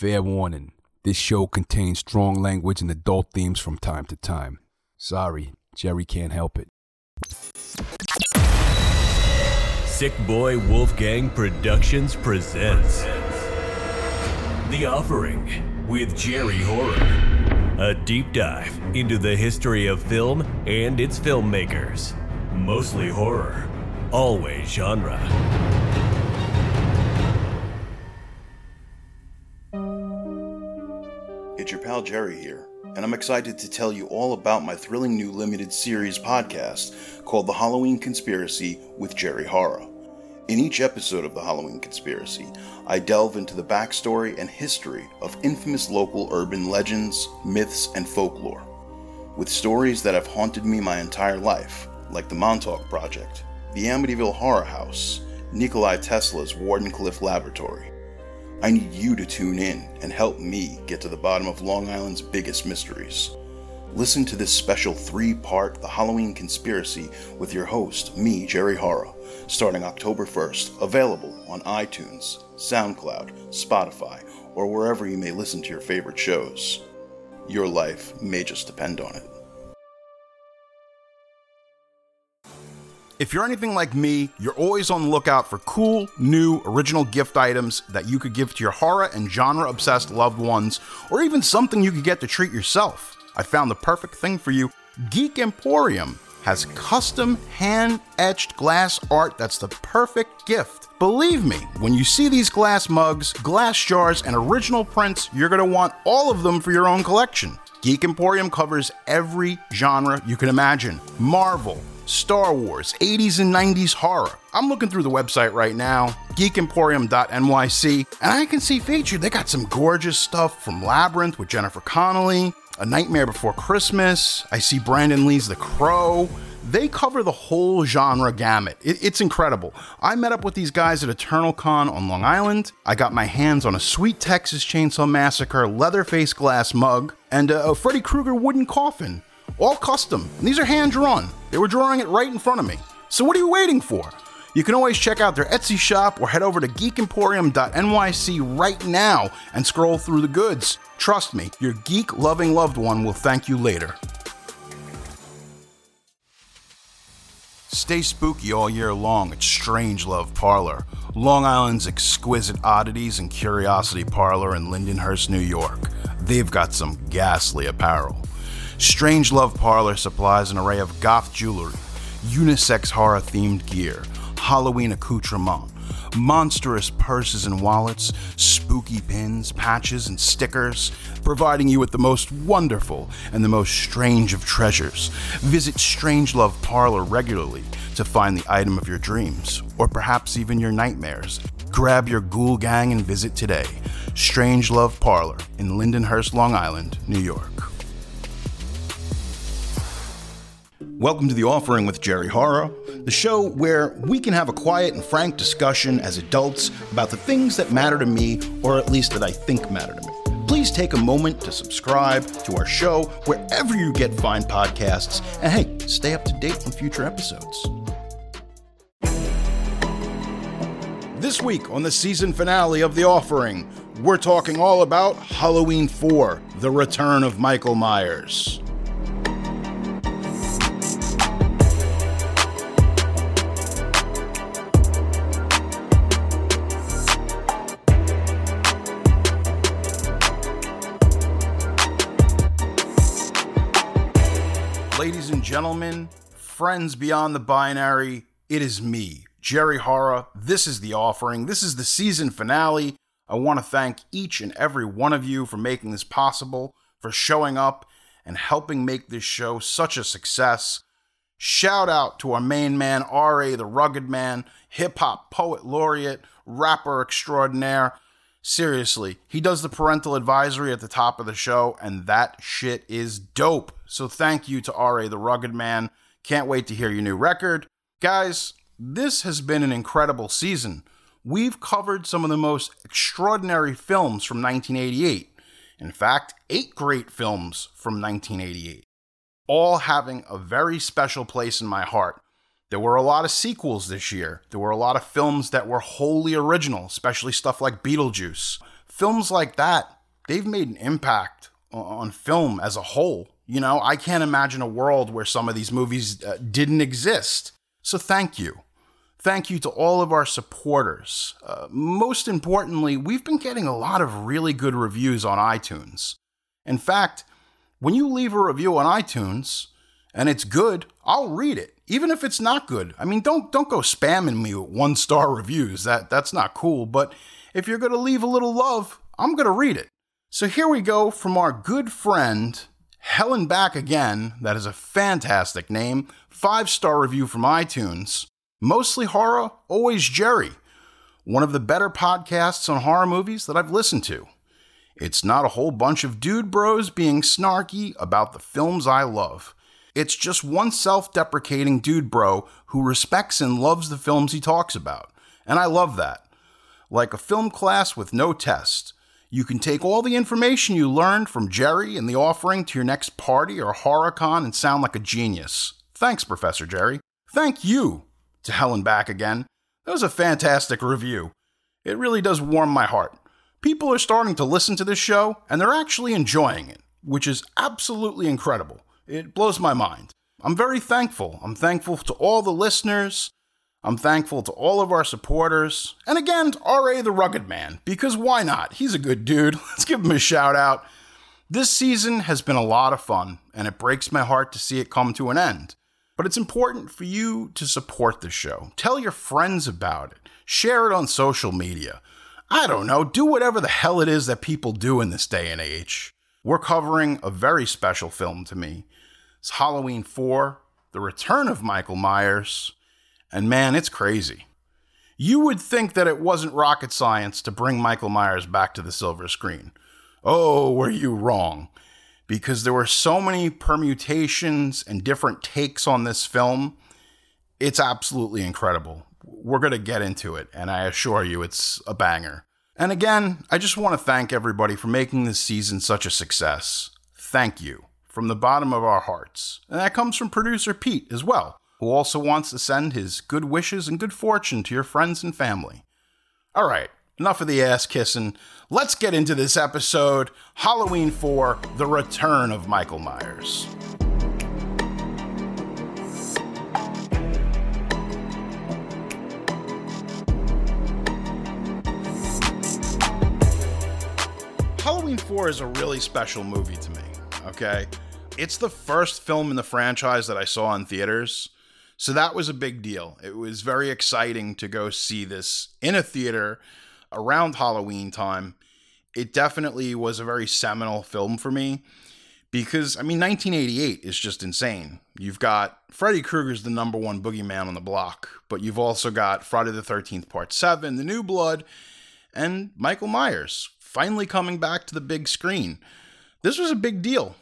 Fair warning this show contains strong language and adult themes from time to time. Sorry, Jerry can't help it. Sick Boy Wolfgang Productions presents The Offering with Jerry Horror. A deep dive into the history of film and its filmmakers. Mostly horror, always genre. It's your pal Jerry here, and I'm excited to tell you all about my thrilling new limited series podcast called The Halloween Conspiracy with Jerry Horror. In each episode of The Halloween Conspiracy, I delve into the backstory and history of infamous local urban legends, myths, and folklore, with stories that have haunted me my entire life, like the Montauk Project, the Amityville Horror House, Nikolai Tesla's Wardenclyffe Laboratory, I need you to tune in and help me get to the bottom of Long Island's biggest mysteries. Listen to this special three part The Halloween Conspiracy with your host, me, Jerry Horror, starting October 1st, available on iTunes, SoundCloud, Spotify, or wherever you may listen to your favorite shows. Your life may just depend on it. If you're anything like me, you're always on the lookout for cool, new, original gift items that you could give to your horror and genre obsessed loved ones, or even something you could get to treat yourself. I found the perfect thing for you. Geek Emporium has custom hand etched glass art that's the perfect gift. Believe me, when you see these glass mugs, glass jars, and original prints, you're to want all of them for your own collection. Geek Emporium covers every genre you can imagine Marvel, Star Wars, 80s and 90s horror. I'm looking through the website right now, geekemporium.nyc, and I can see featured they got some gorgeous stuff from Labyrinth with Jennifer Connelly, A Nightmare Before Christmas. I see Brandon Lee's The Crow. They cover the whole genre gamut. It, it's incredible. I met up with these guys at Eternal Con on Long Island. I got my hands on a sweet Texas Chainsaw Massacre Leatherface glass mug and a, a Freddy Krueger wooden coffin all custom. And these are hand drawn. They were drawing it right in front of me. So what are you waiting for? You can always check out their Etsy shop or head over to geekemporium.nyc right now and scroll through the goods. Trust me, your geek loving loved one will thank you later. Stay spooky all year long at Strange Love Parlor, Long Island's exquisite oddities and curiosity parlor in Lindenhurst, New York. They've got some ghastly apparel. Strange Love Parlor supplies an array of goth jewelry, unisex horror themed gear, Halloween accoutrement, monstrous purses and wallets, spooky pins, patches, and stickers, providing you with the most wonderful and the most strange of treasures. Visit Strange Love Parlor regularly to find the item of your dreams, or perhaps even your nightmares. Grab your ghoul gang and visit today. Strange Love Parlor in Lindenhurst, Long Island, New York. Welcome to The Offering with Jerry Horror, the show where we can have a quiet and frank discussion as adults about the things that matter to me, or at least that I think matter to me. Please take a moment to subscribe to our show wherever you get fine podcasts, and hey, stay up to date on future episodes. This week on the season finale of The Offering, we're talking all about Halloween 4 The Return of Michael Myers. Gentlemen, friends beyond the binary, it is me, Jerry Horror. This is The Offering. This is the season finale. I want to thank each and every one of you for making this possible, for showing up and helping make this show such a success. Shout out to our main man, R.A. the Rugged Man, hip hop poet laureate, rapper extraordinaire. Seriously, he does the parental advisory at the top of the show, and that shit is dope. So thank you to RA the Rugged Man. Can't wait to hear your new record. Guys, this has been an incredible season. We've covered some of the most extraordinary films from 1988. In fact, eight great films from 1988, all having a very special place in my heart. There were a lot of sequels this year. There were a lot of films that were wholly original, especially stuff like Beetlejuice. films like that, they've made an impact on film as a whole. You know, I can't imagine a world where some of these movies uh, didn't exist. So thank you. Thank you to all of our supporters. Uh, most importantly, we've been getting a lot of really good reviews on iTunes. In fact, when you leave a review on iTunes and it's good, I'll read it, even if it's not good. I mean, don't don't go spamming me with one star reviews. That that's not cool. But if you're gonna leave a little love, I'm gonna read it. So here we go from our good friend Helen Back Again. That is a fantastic name. Five star review from iTunes. Mostly horror, always Jerry. One of the better podcasts on horror movies that I've listened to. It's not a whole bunch of dude bros being snarky about the films I love. It's just one self deprecating dude bro who respects and loves the films he talks about. And I love that. Like a film class with no test. You can take all the information you learned from Jerry and the offering to your next party or HorrorCon and sound like a genius. Thanks, Professor Jerry. Thank you, to Helen back again. That was a fantastic review. It really does warm my heart. People are starting to listen to this show, and they're actually enjoying it, which is absolutely incredible. It blows my mind. I'm very thankful. I'm thankful to all the listeners. I'm thankful to all of our supporters. And again, R.A. the Rugged Man, because why not? He's a good dude. Let's give him a shout out. This season has been a lot of fun, and it breaks my heart to see it come to an end. But it's important for you to support the show. Tell your friends about it. Share it on social media. I don't know, do whatever the hell it is that people do in this day and age. We're covering a very special film to me. It's Halloween 4, The Return of Michael Myers. And man, it's crazy. You would think that it wasn't rocket science to bring Michael Myers back to the silver screen. Oh, were you wrong? because there were so many permutations and different takes on this film. It's absolutely incredible. We're going to get into it, and I assure you it's a banger. And again, I just want to thank everybody for making this season such a success. Thank you from the bottom of our hearts. And that comes from producer Pete as well, who also wants to send his good wishes and good fortune to your friends and family. All right, enough of the ass kissing. Let's get into this episode Halloween 4 The Return of Michael Myers. Halloween 4 is a really special movie to me, okay? It's the first film in the franchise that I saw in theaters. So that was a big deal. It was very exciting to go see this in a theater around Halloween time, it definitely was a very seminal film for me because I mean 1988 is just insane. You've got Freddy Krueger's the number one boogeyman on the block, but you've also got Friday the 13th Part 7, The New Blood, and Michael Myers finally coming back to the big screen. This was a big deal.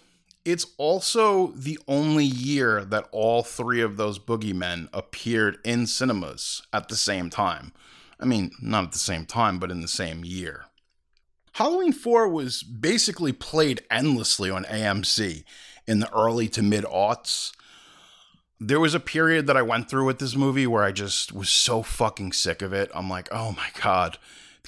It's also the only year that all three of those boogeymen appeared in cinemas at the same time. I mean, not at the same time, but in the same year. Halloween 4 was basically played endlessly on AMC in the early to mid aughts. There was a period that I went through with this movie where I just was so fucking sick of it. I'm like, oh my God.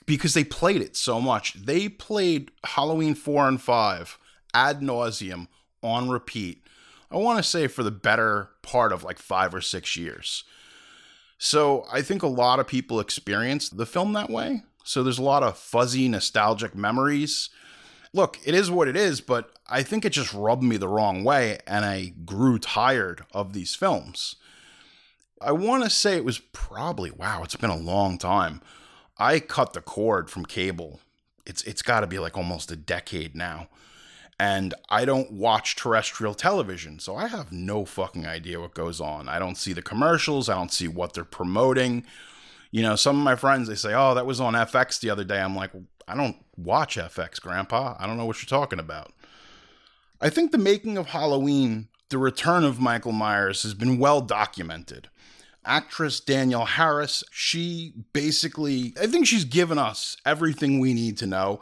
Because they played it so much. They played Halloween 4 and 5 ad nauseum on repeat. I want to say for the better part of like five or six years. So I think a lot of people experience the film that way. So there's a lot of fuzzy, nostalgic memories. Look, it is what it is, but I think it just rubbed me the wrong way and I grew tired of these films. I want to say it was probably, wow, it's been a long time. I cut the cord from cable. It's it's got to be like almost a decade now and I don't watch terrestrial television, so I have no fucking idea what goes on. I don't see the commercials, I don't see what they're promoting. You know, some of my friends they say, "Oh, that was on FX the other day." I'm like, "I don't watch FX, grandpa. I don't know what you're talking about." I think the making of Halloween, the return of Michael Myers has been well documented. Actress Danielle Harris, she basically, I think she's given us everything we need to know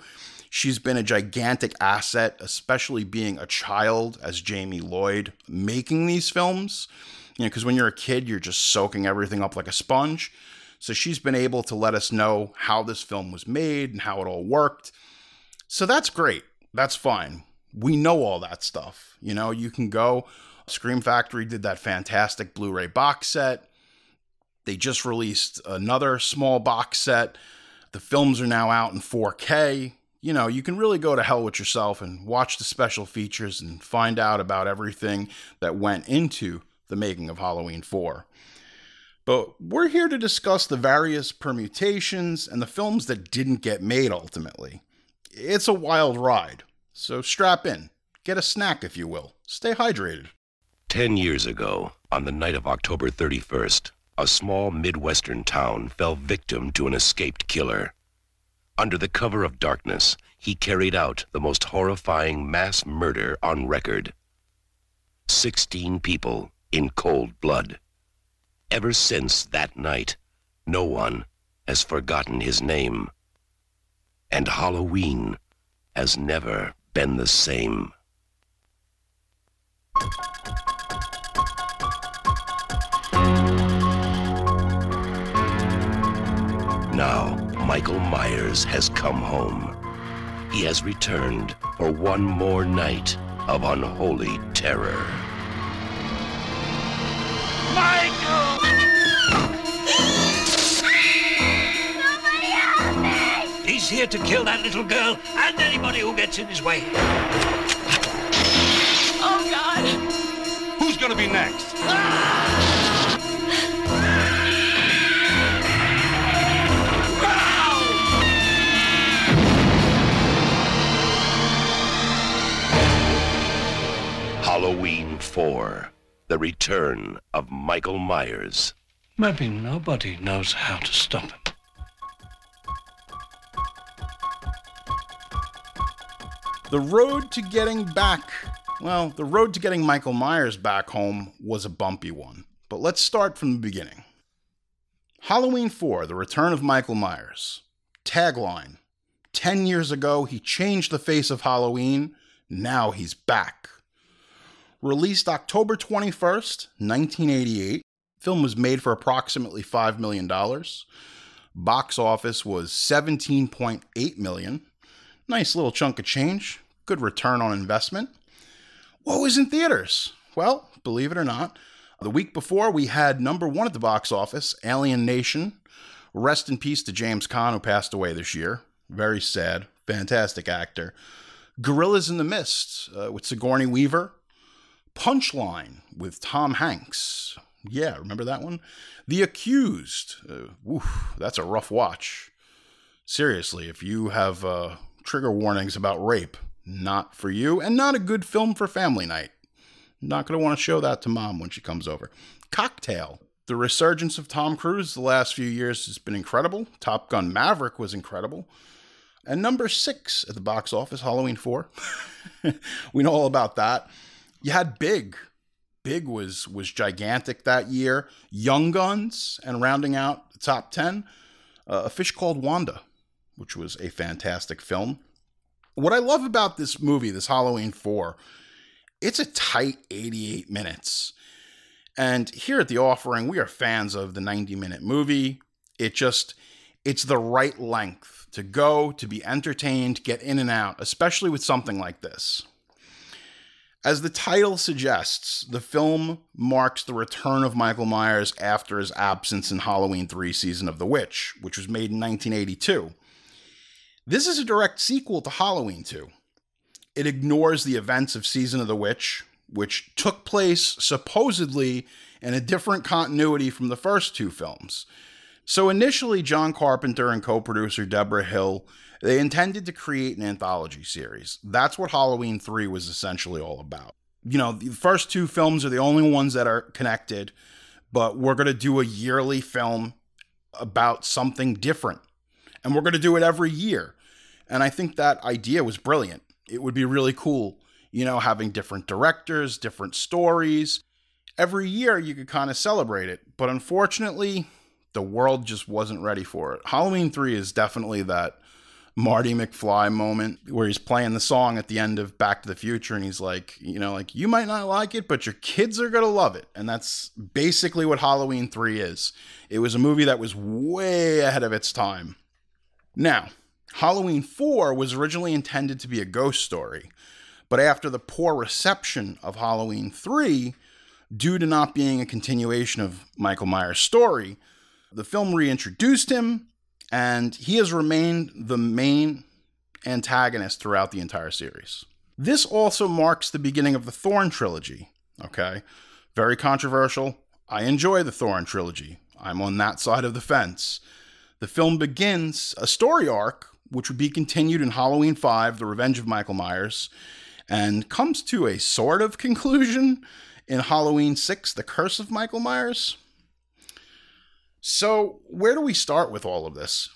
She's been a gigantic asset, especially being a child as Jamie Lloyd making these films. You know, because when you're a kid, you're just soaking everything up like a sponge. So she's been able to let us know how this film was made and how it all worked. So that's great. That's fine. We know all that stuff. You know, you can go. Scream Factory did that fantastic Blu ray box set. They just released another small box set. The films are now out in 4K. You know, you can really go to hell with yourself and watch the special features and find out about everything that went into the making of Halloween 4. But we're here to discuss the various permutations and the films that didn't get made ultimately. It's a wild ride, so strap in, get a snack if you will, stay hydrated. Ten years ago, on the night of October 31st, a small Midwestern town fell victim to an escaped killer. Under the cover of darkness, he carried out the most horrifying mass murder on record. Sixteen people in cold blood. Ever since that night, no one has forgotten his name. And Halloween has never been the same. Now, Michael Myers has come home. He has returned for one more night of unholy terror. Michael! Somebody help me! He's here to kill that little girl and anybody who gets in his way. Oh, God! Who's gonna be next? Ah! Halloween 4 The Return of Michael Myers. Maybe nobody knows how to stop him. The road to getting back, well, the road to getting Michael Myers back home was a bumpy one. But let's start from the beginning. Halloween 4 The Return of Michael Myers. Tagline 10 years ago, he changed the face of Halloween. Now he's back. Released October 21st, 1988. Film was made for approximately $5 million. Box office was 17.8 million. Nice little chunk of change. Good return on investment. What was in theaters? Well, believe it or not, the week before we had number one at the box office, Alien Nation. Rest in peace to James Caan, who passed away this year. Very sad. Fantastic actor. Gorillas in the Mist uh, with Sigourney Weaver. Punchline with Tom Hanks. Yeah, remember that one? The Accused. Uh, that's a rough watch. Seriously, if you have uh, trigger warnings about rape, not for you, and not a good film for family night. Not going to want to show that to mom when she comes over. Cocktail. The resurgence of Tom Cruise the last few years has been incredible. Top Gun Maverick was incredible. And number six at the box office, Halloween 4. we know all about that. You had Big. Big was was gigantic that year. Young Guns, and rounding out the top 10, uh, A Fish Called Wanda, which was a fantastic film. What I love about this movie, this Halloween 4, it's a tight 88 minutes. And here at the offering, we are fans of the 90 minute movie. It just, it's the right length to go, to be entertained, get in and out, especially with something like this. As the title suggests, the film marks the return of Michael Myers after his absence in Halloween 3 Season of the Witch, which was made in 1982. This is a direct sequel to Halloween 2. It ignores the events of Season of the Witch, which took place supposedly in a different continuity from the first two films. So initially, John Carpenter and co producer Debra Hill they intended to create an anthology series. That's what Halloween 3 was essentially all about. You know, the first two films are the only ones that are connected, but we're going to do a yearly film about something different. And we're going to do it every year. And I think that idea was brilliant. It would be really cool, you know, having different directors, different stories. Every year you could kind of celebrate it. But unfortunately, the world just wasn't ready for it. Halloween 3 is definitely that Marty McFly moment where he's playing the song at the end of Back to the Future and he's like, you know, like you might not like it, but your kids are going to love it. And that's basically what Halloween 3 is. It was a movie that was way ahead of its time. Now, Halloween 4 was originally intended to be a ghost story, but after the poor reception of Halloween 3, due to not being a continuation of Michael Myers' story, the film reintroduced him, and he has remained the main antagonist throughout the entire series. This also marks the beginning of the Thorn trilogy. Okay, very controversial. I enjoy the Thorn trilogy. I'm on that side of the fence. The film begins a story arc, which would be continued in Halloween 5, The Revenge of Michael Myers, and comes to a sort of conclusion in Halloween 6, The Curse of Michael Myers. So, where do we start with all of this?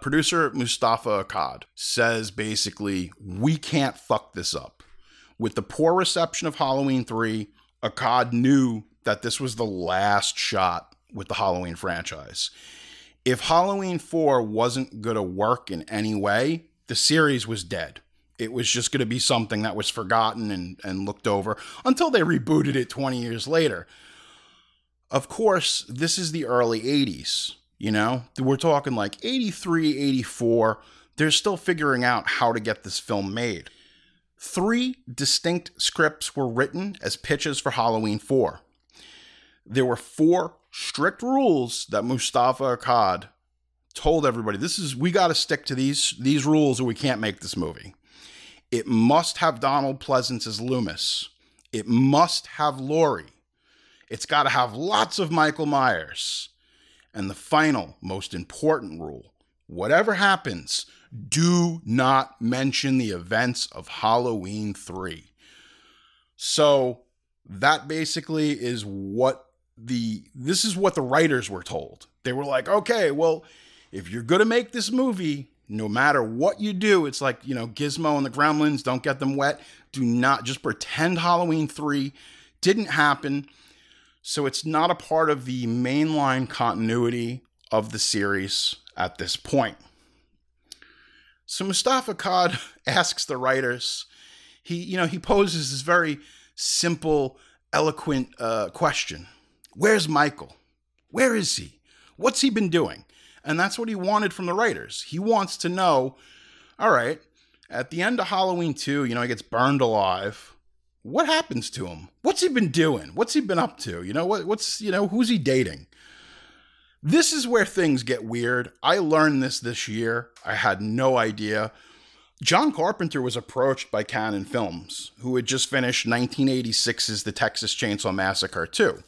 Producer Moustapha Akkad says basically, we can't fuck this up. With the poor reception of Halloween 3, Akkad knew that this was the last shot with the Halloween franchise. If Halloween 4 wasn't going to work in any way, the series was dead. It was just going to be something that was forgotten and, and looked over until they rebooted it 20 years later. Of course, this is the early 80s. You know, we're talking like 83, 84. They're still figuring out how to get this film made. Three distinct scripts were written as pitches for Halloween 4. There were four strict rules that Moustapha Akkad told everybody this is we got to stick to these these rules or we can't make this movie. It must have Donald Pleasence as Loomis. It must have Laurie. It's got to have lots of Michael Myers. And the final, most important rule whatever happens, do not mention the events of Halloween 3. So that basically is what the this is what the writers were told. They were like, "Okay, well, if you're going to make this movie, no matter what you do, it's like, you know, Gizmo and the Gremlins, don't get them wet. Do not just pretend Halloween 3 didn't happen. So it's not a part of the mainline continuity of the series at this point. So Moustapha Akkad asks the writers, he, you know, he poses this very simple, eloquent uh, question. Where's Michael? Where is he? What's he been doing? And that's what he wanted from the writers. He wants to know, all right, at the end of Halloween 2, you know, he gets burned alive. What happens to him? What's he been doing? What's he been up to? You know, what, what's, you know, who's he dating? This is where things get weird. I learned this this year. I had no idea. John Carpenter was approached by Cannon Films, who had just finished 1986's The Texas Chainsaw Massacre 2.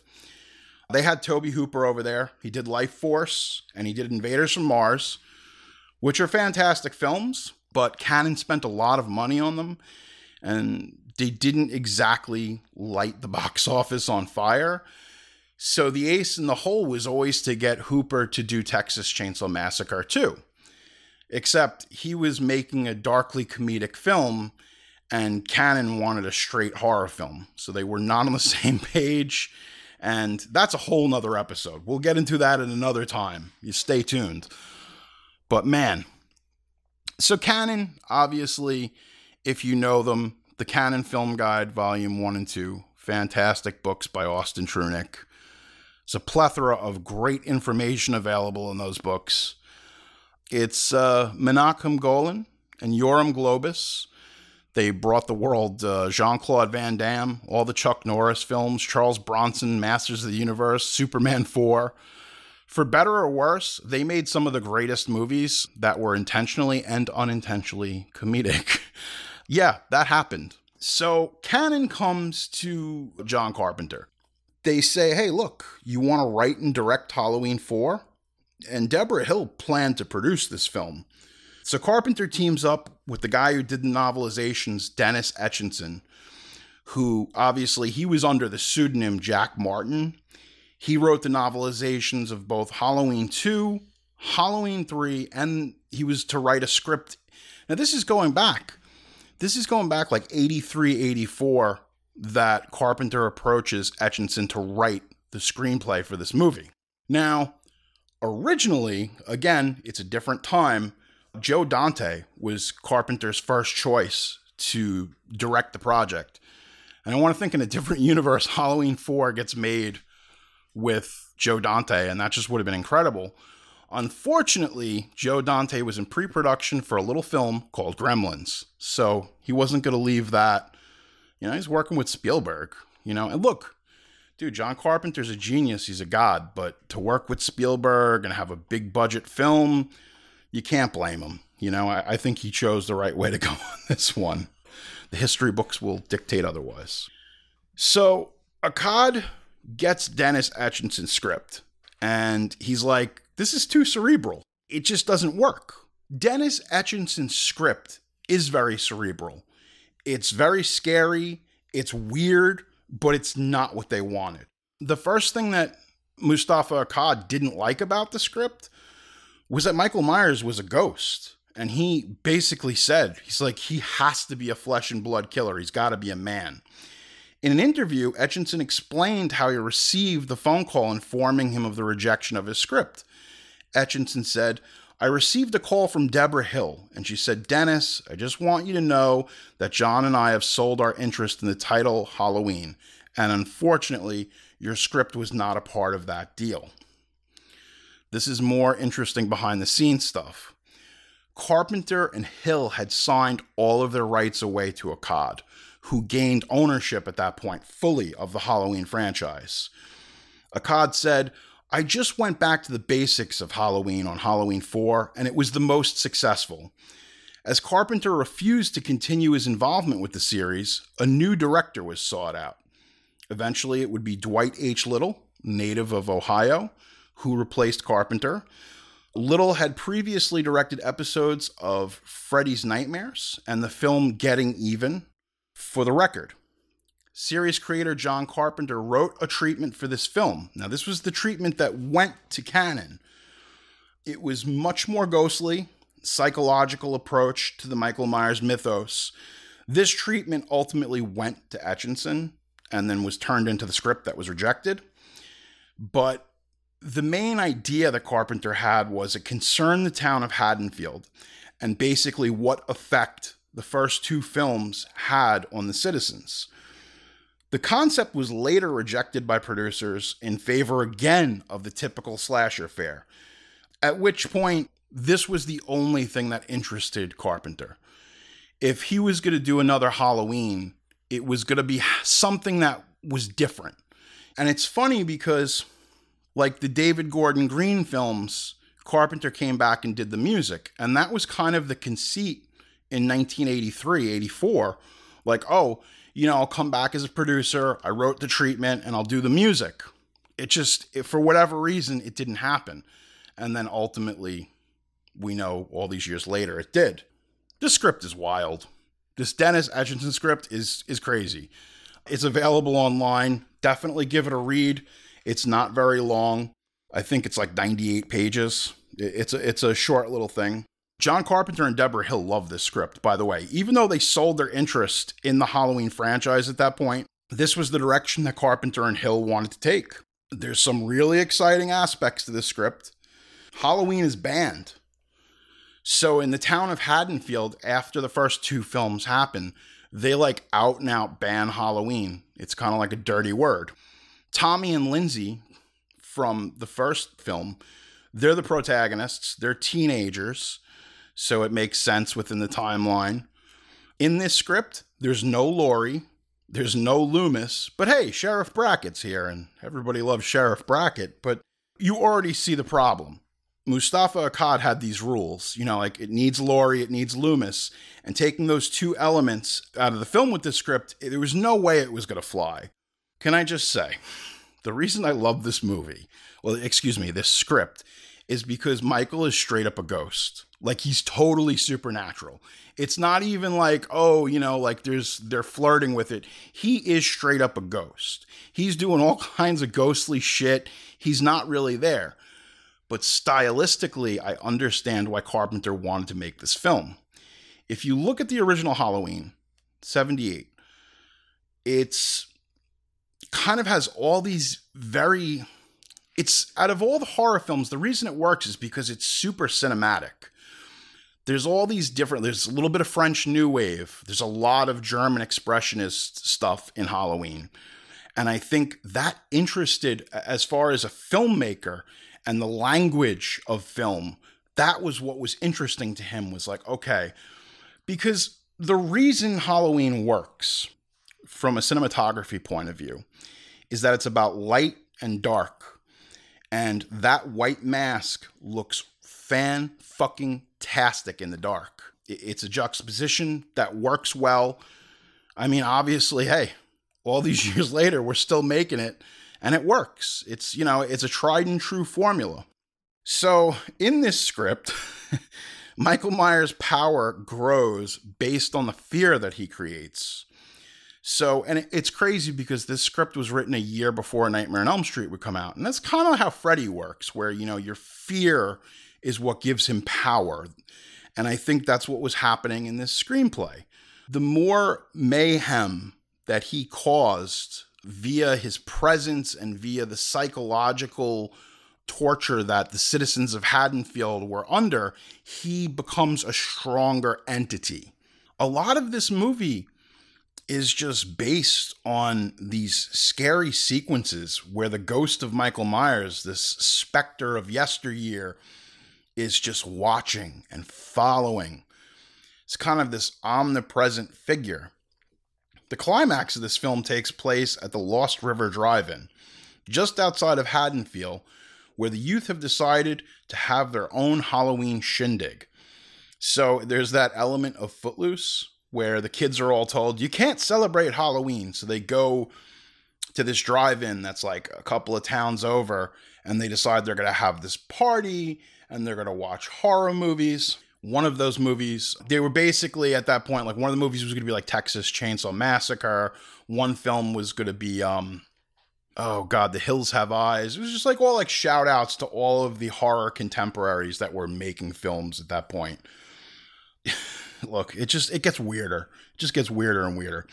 They had Tobe Hooper over there. He did Life Force and he did Invaders from Mars, which are fantastic films, but Cannon spent a lot of money on them and they didn't exactly light the box office on fire. So the ace in the hole was always to get Hooper to do Texas Chainsaw Massacre 2. Except he was making a darkly comedic film and Cannon wanted a straight horror film. So they were not on the same page. And that's a whole nother episode. We'll get into that at another time. You stay tuned. But man, so Cannon, obviously, if you know them, the Cannon Film Guide, Volume 1 and 2, fantastic books by Austin Trunick. It's a plethora of great information available in those books. It's uh, Menachem Golan and Yoram Globus. They brought the world uh, Jean Claude Van Damme, all the Chuck Norris films, Charles Bronson, Masters of the Universe, Superman 4. For better or worse, they made some of the greatest movies that were intentionally and unintentionally comedic. yeah, that happened. So Cannon comes to John Carpenter they say, hey, look, you want to write and direct Halloween 4? And Debra Hill planned to produce this film. So Carpenter teams up with the guy who did the novelizations, Dennis Etchison, who obviously he was under the pseudonym Jack Martin. He wrote the novelizations of both Halloween 2, Halloween 3, and he was to write a script. Now, this is going back. This is going back like 83, 84 that Carpenter approaches Etchison to write the screenplay for this movie. Now, originally, again, it's a different time. Joe Dante was Carpenter's first choice to direct the project. And I want to think in a different universe, Halloween 4 gets made with Joe Dante, and that just would have been incredible. Unfortunately, Joe Dante was in pre production for a little film called Gremlins. So he wasn't going to leave that. You know, he's working with Spielberg, you know, and look, dude, John Carpenter's a genius. He's a god. But to work with Spielberg and have a big budget film, you can't blame him. You know, I, I think he chose the right way to go on this one. The history books will dictate otherwise. So Akkad gets Dennis Etchison's script, and he's like, this is too cerebral. It just doesn't work. Dennis Etchison's script is very cerebral. It's very scary, it's weird, but it's not what they wanted. The first thing that Moustapha Akkad didn't like about the script was that Michael Myers was a ghost. And he basically said, he's like, he has to be a flesh and blood killer. He's got to be a man. In an interview, Etchison explained how he received the phone call informing him of the rejection of his script. Etchison said, I received a call from Debra Hill, and she said, Dennis, I just want you to know that John and I have sold our interest in the title Halloween, and unfortunately, your script was not a part of that deal. This is more interesting behind the scenes stuff. Carpenter and Hill had signed all of their rights away to Akkad, who gained ownership at that point fully of the Halloween franchise. Akkad said, I just went back to the basics of Halloween on Halloween 4, and it was the most successful. As Carpenter refused to continue his involvement with the series, a new director was sought out. Eventually, it would be Dwight H. Little, native of Ohio, who replaced Carpenter. Little had previously directed episodes of Freddy's Nightmares and the film Getting Even. For the record, series creator John Carpenter wrote a treatment for this film. Now, this was the treatment that went to Cannon. It was much more ghostly, psychological approach to the Michael Myers mythos. This treatment ultimately went to Etchison and then was turned into the script that was rejected. But the main idea that Carpenter had was it concerned the town of Haddonfield and basically what effect the first two films had on the citizens. The concept was later rejected by producers in favor again of the typical slasher fare, at which point this was the only thing that interested Carpenter. If he was going to do another Halloween, it was going to be something that was different. And it's funny because like the David Gordon Green films, Carpenter came back and did the music. And that was kind of the conceit in 1983, 84. Like, oh, you know, I'll come back as a producer. I wrote the treatment and I'll do the music. It just, it, for whatever reason, it didn't happen. And then ultimately, we know all these years later, it did. This script is wild. This Dennis Etchison script is is crazy. It's available online. Definitely give it a read. It's not very long. I think it's like 98 pages. It's a, it's a short little thing. John Carpenter and Debra Hill love this script, by the way. Even though they sold their interest in the Halloween franchise at that point, this was the direction that Carpenter and Hill wanted to take. There's some really exciting aspects to this script. Halloween is banned. So in the town of Haddonfield, after the first two films happen, they like out and out ban Halloween. It's kind of like a dirty word. Tommy and Lindsay from the first film, they're the protagonists. They're teenagers, so it makes sense within the timeline. In this script, there's no Laurie, there's no Loomis, but hey, Sheriff Brackett's here, and everybody loves Sheriff Brackett, but you already see the problem. Moustapha Akkad had these rules, you know, like it needs Laurie, it needs Loomis, and taking those two elements out of the film with the script, there was no way it was going to fly. Can I just say, the reason I love this movie, well, excuse me, this script, is because Michael is straight up a ghost. Like he's totally supernatural. It's not even like, oh, you know, like there's they're flirting with it. He is straight up a ghost. He's doing all kinds of ghostly shit. He's not really there. But stylistically, I understand why Carpenter wanted to make this film. If you look at the original Halloween, 78, it's kind of has all these very it's out of all the horror films the reason it works is because it's super cinematic there's all these different there's a little bit of french new wave there's a lot of german expressionist stuff in halloween and i think that interested as far as a filmmaker and the language of film. That was what was interesting to him was like, okay, because the reason Halloween works from a cinematography point of view is that it's about light and dark. And that white mask looks fan fucking tastic in the dark. It's a juxtaposition that works well. I mean, obviously, hey, all these years later, we're still making it and it works. It's, you know, it's a tried and true formula. So in this script, Michael Myers' power grows based on the fear that he creates. So, and it's crazy because this script was written a year before Nightmare on Elm Street would come out. And that's kind of how Freddy works, where, you know, your fear is what gives him power. And I think that's what was happening in this screenplay. The more mayhem that he caused via his presence and via the psychological torture that the citizens of Haddonfield were under, he becomes a stronger entity. A lot of this movie is just based on these scary sequences where the ghost of Michael Myers, this specter of yesteryear, is just watching and following. It's kind of this omnipresent figure. The climax of this film takes place at the Lost River Drive In, just outside of Haddonfield, where the youth have decided to have their own Halloween shindig. So there's that element of Footloose where the kids are all told you can't celebrate Halloween. So they go to this drive-in that's like a couple of towns over and they decide they're going to have this party and they're going to watch horror movies. One of those movies, they were basically at that point like one of the movies was going to be like Texas Chainsaw Massacre. One film was going to be um oh god, The Hills Have Eyes. It was just like all like shout outs to all of the horror contemporaries that were making films at that point. look, it just it gets weirder. It just gets weirder and weirder.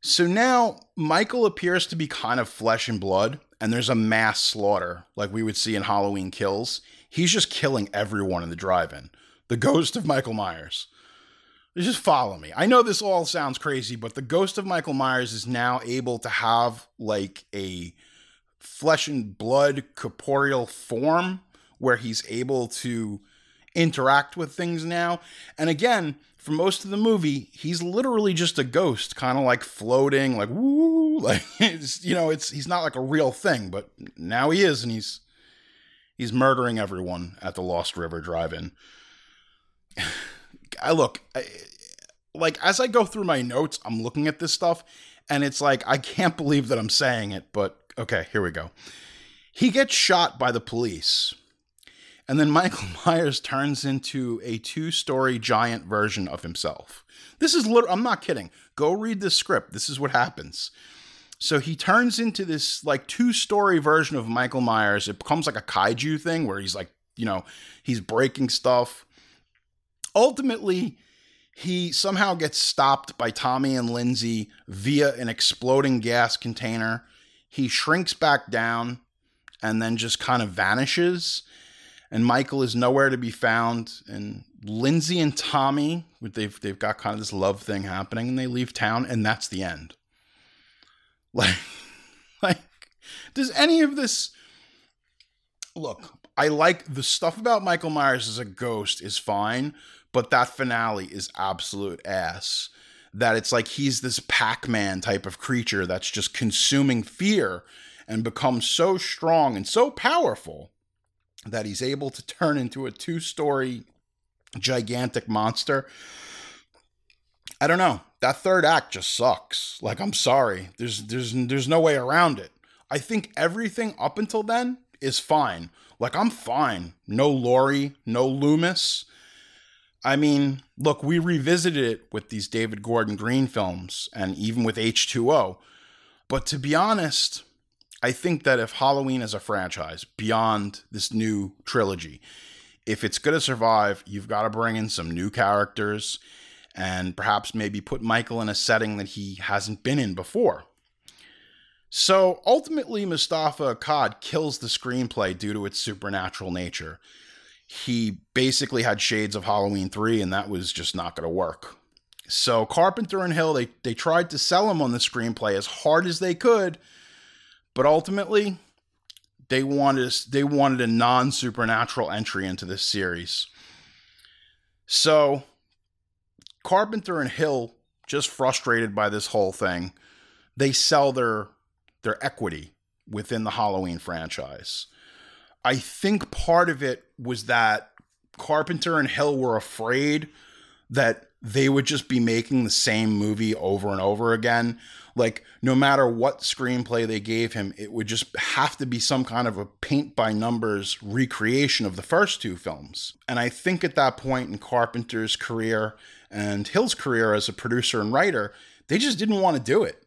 So now Michael appears to be kind of flesh and blood, and there's a mass slaughter like we would see in Halloween Kills. He's just killing everyone in the drive-in. The ghost of Michael Myers. Just follow me. I know this all sounds crazy, but the ghost of Michael Myers is now able to have like a flesh and blood corporeal form where he's able to interact with things now. And again, for most of the movie, he's literally just a ghost, kind of like floating, like woo, like you know, it's he's not like a real thing, but now he is, and he's he's murdering everyone at the Lost River Drive-In. I look, I, like as I go through my notes, I'm looking at this stuff, and it's like I can't believe that I'm saying it, but okay, here we go. He gets shot by the police and then Michael Myers turns into a two story giant version of himself. This is literally, I'm not kidding. Go read the script. This is what happens. So he turns into this like two story version of Michael Myers. It becomes like a kaiju thing where he's like, you know, he's breaking stuff. Ultimately, he somehow gets stopped by Tommy and Lindsay via an exploding gas container. He shrinks back down and then just kind of vanishes and Michael is nowhere to be found. And Lindsay and Tommy, they've they've got kind of this love thing happening, and they leave town, and that's the end. Like, like, does any of this look? I like the stuff about Michael Myers as a ghost is fine, but that finale is absolute ass. That it's like he's this Pac Man type of creature that's just consuming fear and becomes so strong and so powerful that he's able to turn into a two story gigantic monster. I don't know. That third act just sucks. Like I'm sorry. There's there's there's no way around it. I think everything up until then is fine. Like I'm fine. No Laurie, no Loomis. I mean, look, we revisited it with these David Gordon Green films and even with H2O. But to be honest, I think that if Halloween is a franchise beyond this new trilogy, if it's going to survive, you've got to bring in some new characters and perhaps maybe put Michael in a setting that he hasn't been in before. So ultimately, Moustapha Akkad kills the screenplay due to its supernatural nature. He basically had shades of Halloween 3, and that was just not going to work. So Carpenter and Hill, they, they tried to sell him on the screenplay as hard as they could but ultimately, They wanted they wanted a non supernatural entry into this series. So Carpenter and Hill, just frustrated by this whole thing, they sell their their equity within the Halloween franchise. I think part of it was that Carpenter and Hill were afraid that they would just be making the same movie over and over again. Like, no matter what screenplay they gave him, it would just have to be some kind of a paint by numbers recreation of the first two films. And I think at that point in Carpenter's career and Hill's career as a producer and writer, they just didn't want to do it.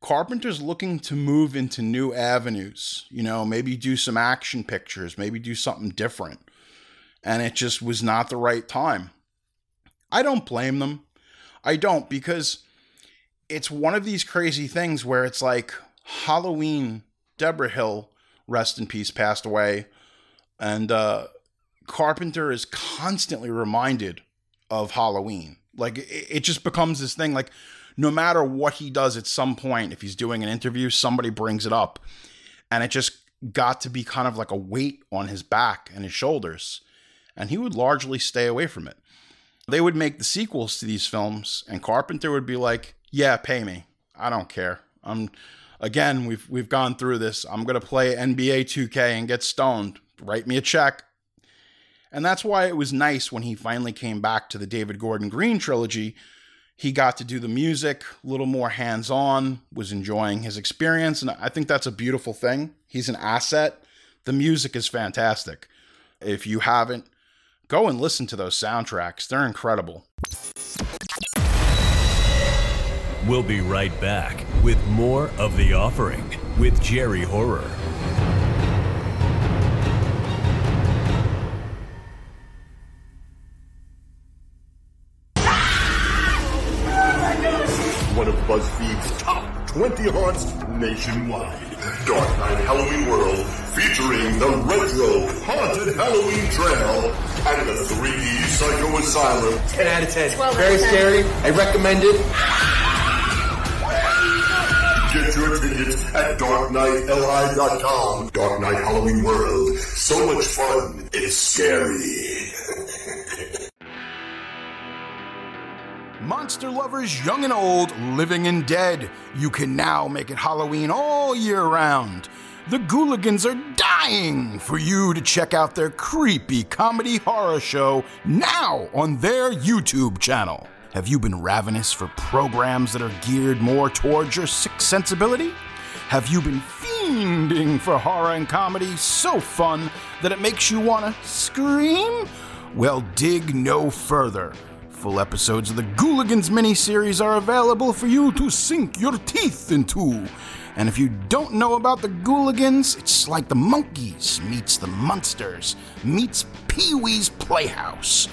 Carpenter's looking to move into new avenues, you know, maybe do some action pictures, maybe do something different. And it just was not the right time. I don't blame them. I don't because it's one of these crazy things where it's like Halloween, Debra Hill, rest in peace, passed away. And uh, Carpenter is constantly reminded of Halloween. Like it, it just becomes this thing. Like no matter what he does at some point, if he's doing an interview, somebody brings it up. And it just got to be kind of like a weight on his back and his shoulders. And he would largely stay away from it. They would make the sequels to these films, and Carpenter would be like, "Yeah, pay me. I don't care. I'm again, we've we've gone through this. I'm gonna play NBA 2K and get stoned. Write me a check." And that's why it was nice when he finally came back to the David Gordon Green trilogy. He got to do the music a little more hands on, was enjoying his experience. And I think that's a beautiful thing. He's an asset. The music is fantastic. If you haven't, Go and listen to those soundtracks, they're incredible. We'll be right back with more of The Offering with Jerry Horror. 20 haunts nationwide. Dark Night Halloween World featuring the retro haunted Halloween trail and the 3D Psycho Asylum. 10 out of 10. Very scary. I recommend it. Get your tickets at darknightli.com. Dark Night Halloween World. So much fun. It's scary. Monster lovers young and old, living and dead, you can now make it Halloween all year round. The Gooligans are dying for you to check out their creepy comedy horror show now on their YouTube channel. Have you been ravenous for programs that are geared more towards your sick sensibility? Have you been fiending for horror and comedy so fun that it makes you want to scream? Well, dig no further. Full episodes of the Gooligans miniseries are available for you to sink your teeth into. And if you don't know about the Gooligans, it's like the Monkees meets the monsters meets Pee Wee's Playhouse.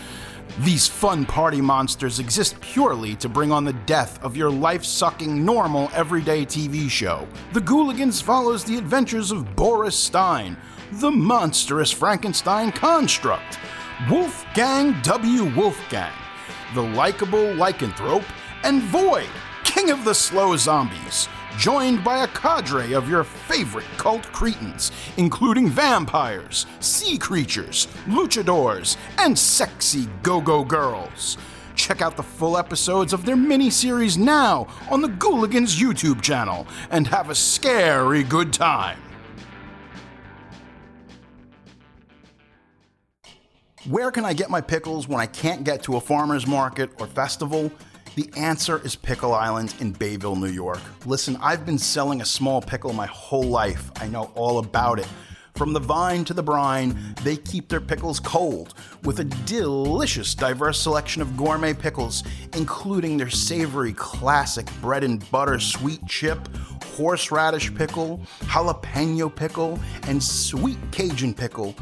These fun party monsters exist purely to bring on the death of your life sucking, normal, everyday TV show. The Gooligans follows the adventures of Boris Stein, the monstrous Frankenstein construct, Wolfgang W. Wolfgang, the likable lycanthrope, and Void, king of the slow zombies, joined by a cadre of your favorite cult cretins, including vampires, sea creatures, luchadors, and sexy go go girls. Check out the full episodes of their mini-series now on the Gooligans YouTube channel and have a scary good time. Where can I get my pickles when I can't get to a farmer's market or festival? The answer is Pickle Island in Bayville, New York. Listen, I've been selling a small pickle my whole life. I know all about it. From the vine to the brine, they keep their pickles cold with a delicious, diverse selection of gourmet pickles, including their savory classic bread and butter sweet chip, horseradish pickle, jalapeno pickle, and sweet Cajun pickle.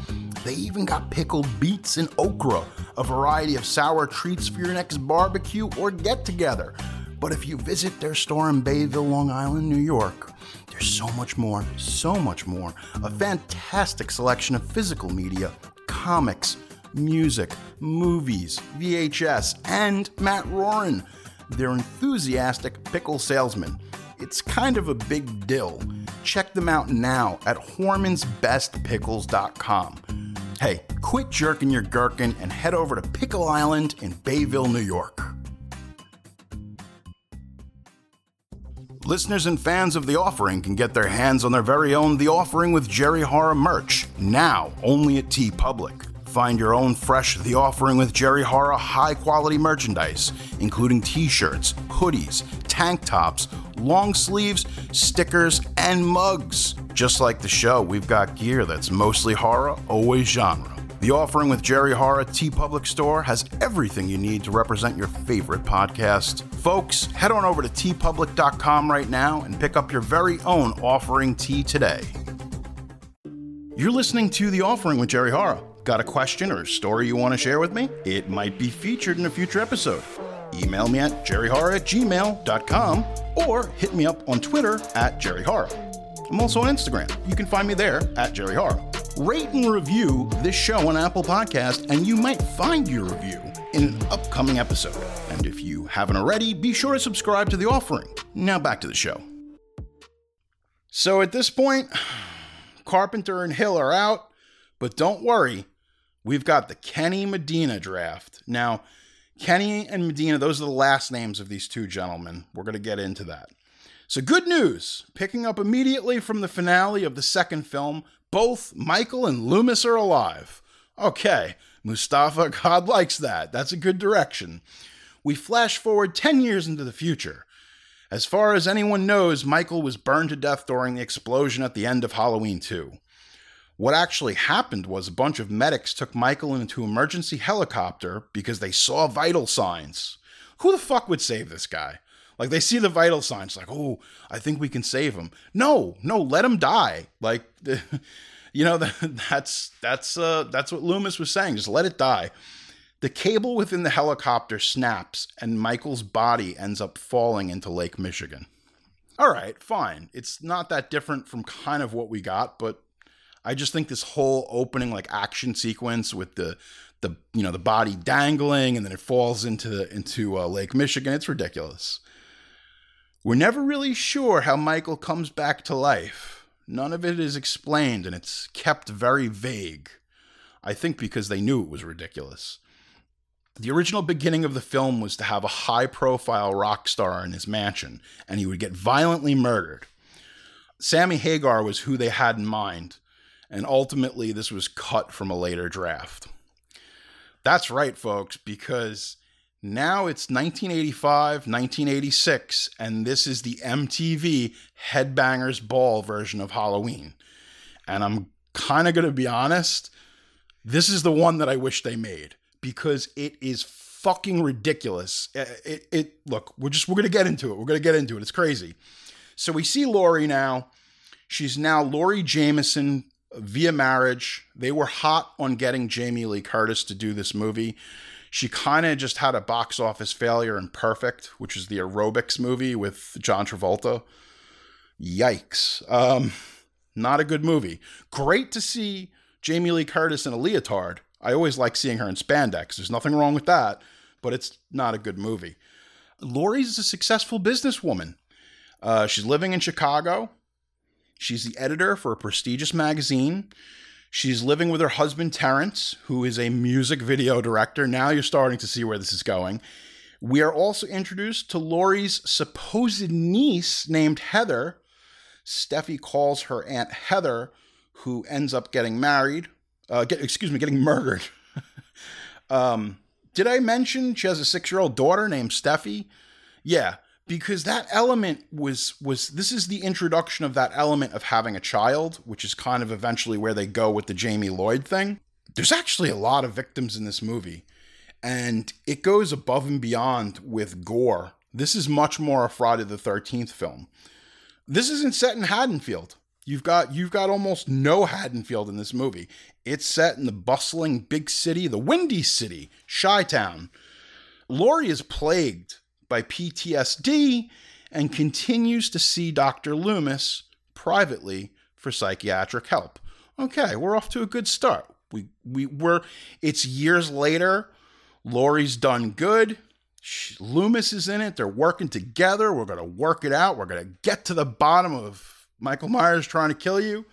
They even got pickled beets and okra, a variety of sour treats for your next barbecue or get together. But if you visit their store in Bayville, Long Island, New York, there's so much more, so much more. A fantastic selection of physical media, comics, music, movies, VHS, and Matt Roran. They're enthusiastic pickle salesman. It's kind of a big deal. Check them out now at HormansBestPickles.com. Hey, quit jerking your gherkin and head over to Pickle Island in Bayville, New York. Listeners and fans of The Offering can get their hands on their very own The Offering with Jerry Horror merch, now only at TeePublic. Find your own fresh The Offering with Jerry Horror high quality merchandise, including t shirts, hoodies, tank tops, long sleeves, stickers, and mugs. Just like the show, we've got gear that's mostly horror, always genre. The offering with Jerry Horror TeePublic Store has everything you need to represent your favorite podcast. Folks, head on over to teepublic.com right now and pick up your very own offering tee today. You're listening to The Offering with Jerry Horror. Got a question or a story you want to share with me? It might be featured in a future episode. Email me at jerryhorror at gmail.com or hit me up on Twitter at jerryhorror. I'm also on Instagram. You can find me there at jerryhorror. Rate and review this show on Apple Podcast, and you might find your review in an upcoming episode. And if you haven't already, be sure to subscribe to The Offering. Now back to the show. So at this point, Carpenter and Hill are out, but don't worry, we've got the Kenny Medina draft. Now, Kenny and Medina, those are the last names of these two gentlemen. We're going to get into that. So, good news! Picking up immediately from the finale of the second film, both Michael and Loomis are alive. Okay, Moustapha, God likes that. That's a good direction. We flash forward 10 years into the future. As far as anyone knows, Michael was burned to death during the explosion at the end of Halloween 2. What actually happened was a bunch of medics took Michael into emergency helicopter because they saw vital signs. Who the fuck would save this guy? Like they see the vital signs, like, oh, I think we can save him. No, no, let him die. Like, you know, that's that's uh, that's what Loomis was saying. Just let it die. The cable within the helicopter snaps, and Michael's body ends up falling into Lake Michigan. All right, fine. It's not that different from kind of what we got, but I just think this whole opening like action sequence with the the you know the body dangling and then it falls into into uh, Lake Michigan, it's ridiculous. We're never really sure how Michael comes back to life. None of it is explained and it's kept very vague. I think because they knew it was ridiculous. The original beginning of the film was to have a high profile rock star in his mansion, and he would get violently murdered. Sammy Hagar was who they had in mind, and ultimately this was cut from a later draft. That's right, folks, because now it's 1985, 1986, and this is the MTV Headbangers Ball version of Halloween. And I'm kind of going to be honest, this is the one that I wish they made because it is fucking ridiculous. It, it, it look, we're just we're going to get into it. We're going to get into it. It's crazy. So we see Laurie now. She's now Laurie Jameson via marriage. They were hot on getting Jamie Lee Curtis to do this movie. She kind of just had a box office failure in Perfect, which is the aerobics movie with John Travolta. Yikes. Um, not a good movie. Great to see Jamie Lee Curtis in a leotard. I always like seeing her in spandex. There's nothing wrong with that, but it's not a good movie. Laurie's a successful businesswoman. Uh, she's living in Chicago. She's the editor for a prestigious magazine. She's living with her husband, Terrence, who is a music video director. Now you're starting to see where this is going. We are also introduced to Laurie's supposed niece named Heather. Steffi calls her Aunt Heather, who ends up getting married. Uh, get, excuse me, getting murdered. um, did I mention she has a six year old daughter named Steffi? Yeah because that element was was this is the introduction of that element of having a child, which is kind of eventually where they go with the Jamie Lloyd thing. There's actually a lot of victims in this movie, and it goes above and beyond with gore. This is much more a Friday the 13th film. This isn't set in Haddonfield. You've got you've got almost no Haddonfield in this movie. It's set in the bustling big city, the windy city, Chi-Town. Laurie is plagued by PTSD and continues to see Dr. Loomis privately for psychiatric help. Okay, we're off to a good start. We we were it's years later. Laurie's done good. Loomis is in it. They're working together. We're going to work it out. We're going to get to the bottom of Michael Myers trying to kill you.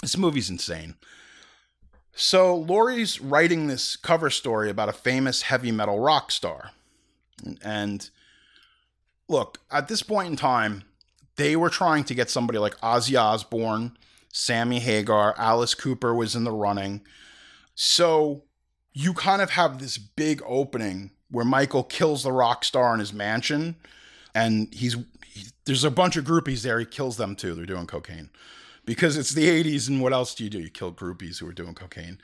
This movie's insane. So Laurie's writing this cover story about a famous heavy metal rock star. And look, at this point in time, they were trying to get somebody like Ozzy Osbourne, Sammy Hagar, Alice Cooper was in the running. So you kind of have this big opening where Michael kills the rock star in his mansion and he's he, there's a bunch of groupies there. He kills them too. They're doing cocaine because it's the 80s and what else do you do? You kill groupies who are doing cocaine.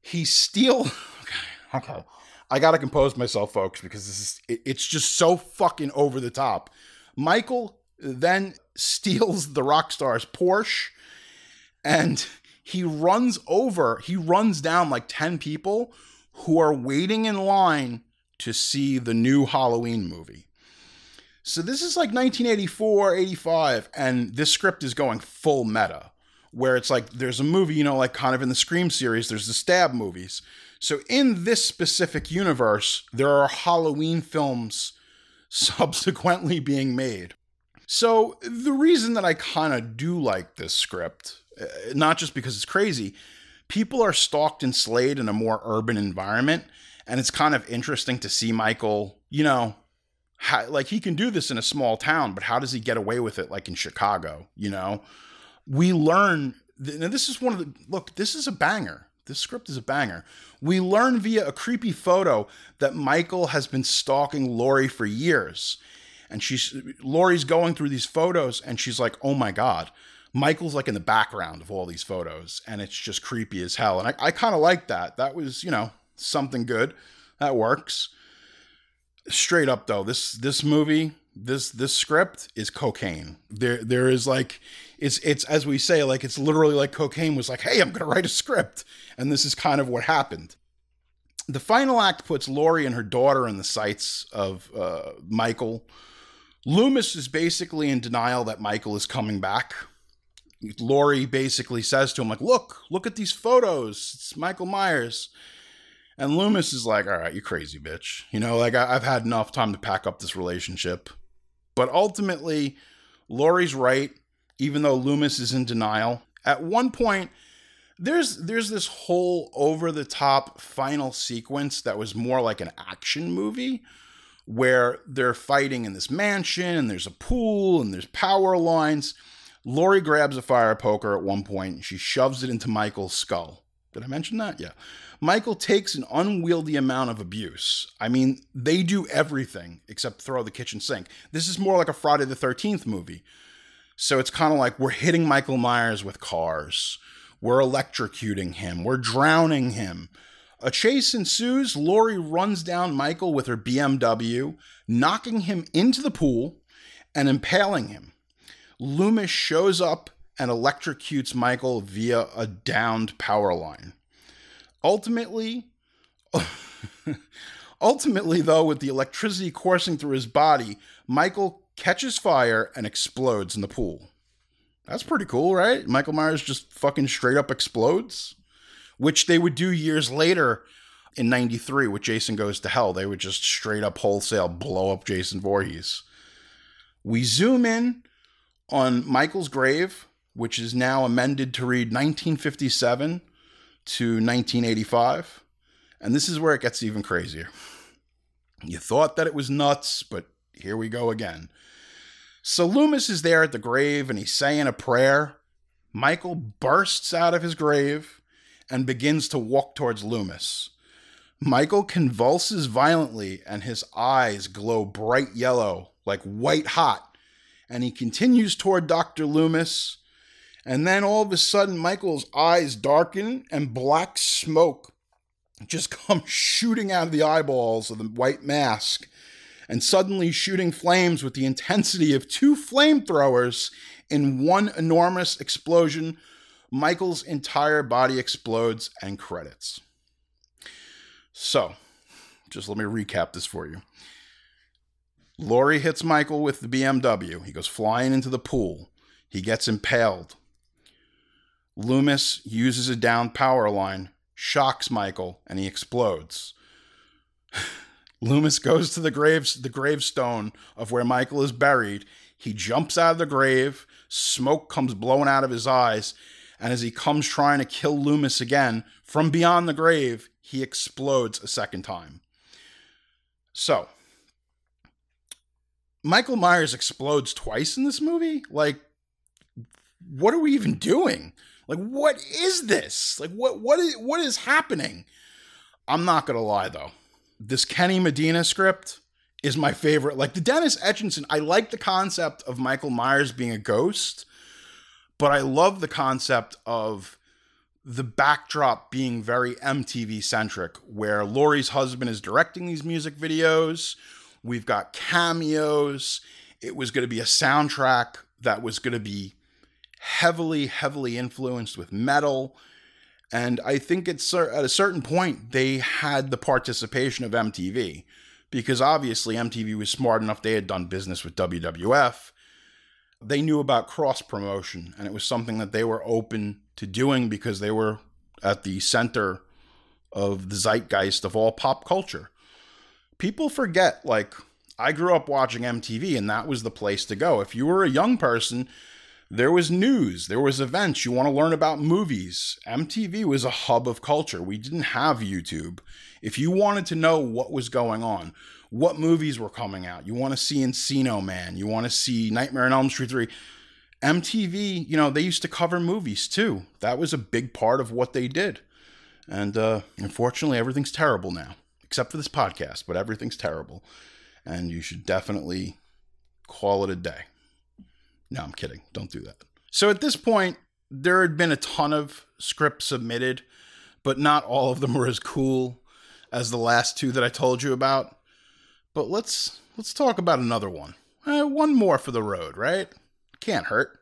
He steal okay, okay. I got to compose myself folks because this is it, it's just so fucking over the top. Michael then steals the rock star's Porsche and he runs over, he runs down like 10 people who are waiting in line to see the new Halloween movie. So this is like 1984, 85, and this script is going full meta, where it's like there's a movie, you know, like kind of in the Scream series, there's the stab movies. So in this specific universe, there are Halloween films subsequently being made. So the reason that I kind of do like this script, uh, not just because it's crazy, people are stalked and slayed in a more urban environment, and it's kind of interesting to see Michael, you know, how, like he can do this in a small town, but how does he get away with it like in Chicago? You know, we learn. And this is one of the look. This is a banger. This script is a banger. We learn via a creepy photo that Michael has been stalking Laurie for years, and she's Laurie's going through these photos, and she's like, "Oh my god." Michael's like in the background of all these photos, and it's just creepy as hell. And I, I kind of like that. That was, you know, something good. That works straight up though, this this movie, this this script is cocaine. There there is like it's it's as we say, like it's literally like cocaine was like, hey, I'm gonna write a script. And this is kind of what happened. The final act puts Laurie and her daughter in the sights of uh, Michael. Loomis is basically in denial that Michael is coming back. Laurie basically says to him, like, look, look at these photos. It's Michael Myers. And Loomis is like, all right, you crazy bitch. You know, like I, have had enough time to pack up this relationship. But ultimately, Laurie's right, even though Loomis is in denial. At one point, there's there's this whole over the top final sequence that was more like an action movie where they're fighting in this mansion and there's a pool and there's power lines. Laurie grabs a fire poker at one point and she shoves it into Michael's skull. Did I mention that? Yeah. Michael takes an unwieldy amount of abuse. I mean, they do everything except throw the kitchen sink. This is more like a Friday the 13th movie. So it's kind of like we're hitting Michael Myers with cars. We're electrocuting him. We're drowning him. A chase ensues. Laurie runs down Michael with her BMW, knocking him into the pool and impaling him. Loomis shows up and electrocutes Michael via a downed power line. Ultimately, ultimately though, with the electricity coursing through his body, Michael catches fire and explodes in the pool. That's pretty cool, right? Michael Myers just fucking straight up explodes, which they would do years later in 93 with Jason Goes to Hell. They would just straight up wholesale blow up Jason Voorhees. We zoom in on Michael's grave, which is now amended to read 1957 to 1985. And this is where it gets even crazier. You thought that it was nuts, but here we go again. So Loomis is there at the grave and he's saying a prayer. Michael bursts out of his grave and begins to walk towards Loomis. Michael convulses violently and his eyes glow bright yellow, like white hot. And he continues toward Dr. Loomis and then all of a sudden, Michael's eyes darken and black smoke just comes shooting out of the eyeballs of the white mask and suddenly shooting flames with the intensity of two flamethrowers in one enormous explosion. Michael's entire body explodes and credits. So, just let me recap this for you. Laurie hits Michael with the BMW. He goes flying into the pool. He gets impaled. Loomis uses a down power line, shocks Michael, and he explodes. Loomis goes to the graves, the gravestone of where Michael is buried. He jumps out of the grave. Smoke comes blowing out of his eyes, and as he comes trying to kill Loomis again from beyond the grave, he explodes a second time. So, Michael Myers explodes twice in this movie? Like, what are we even doing? Like, what is this? Like, what what is what is happening? I'm not gonna lie though. This Kenny Medina script is my favorite. Like the Dennis Etchison, I like the concept of Michael Myers being a ghost, but I love the concept of the backdrop being very MTV centric, where Laurie's husband is directing these music videos. We've got cameos. It was going to be a soundtrack that was going to be heavily, heavily influenced with metal. And I think it's at a certain point they had the participation of MTV because obviously MTV was smart enough they had done business with WWF. They knew about cross promotion and it was something that they were open to doing because they were at the center of the zeitgeist of all pop culture. People forget like I grew up watching MTV and that was the place to go. If you were a young person, there was news, there was events, you want to learn about movies. MTV was a hub of culture. We didn't have YouTube. If you wanted to know what was going on, what movies were coming out, you want to see Encino Man, you want to see Nightmare on Elm Street 3, MTV, you know, they used to cover movies too. That was a big part of what they did. And uh, unfortunately, everything's terrible now, except for this podcast, but everything's terrible. And you should definitely call it a day. No, I'm kidding. Don't do that. So at this point, there had been a ton of scripts submitted, but not all of them were as cool as the last two that I told you about. But let's let's talk about another one. Uh, one more for the road, right? Can't hurt.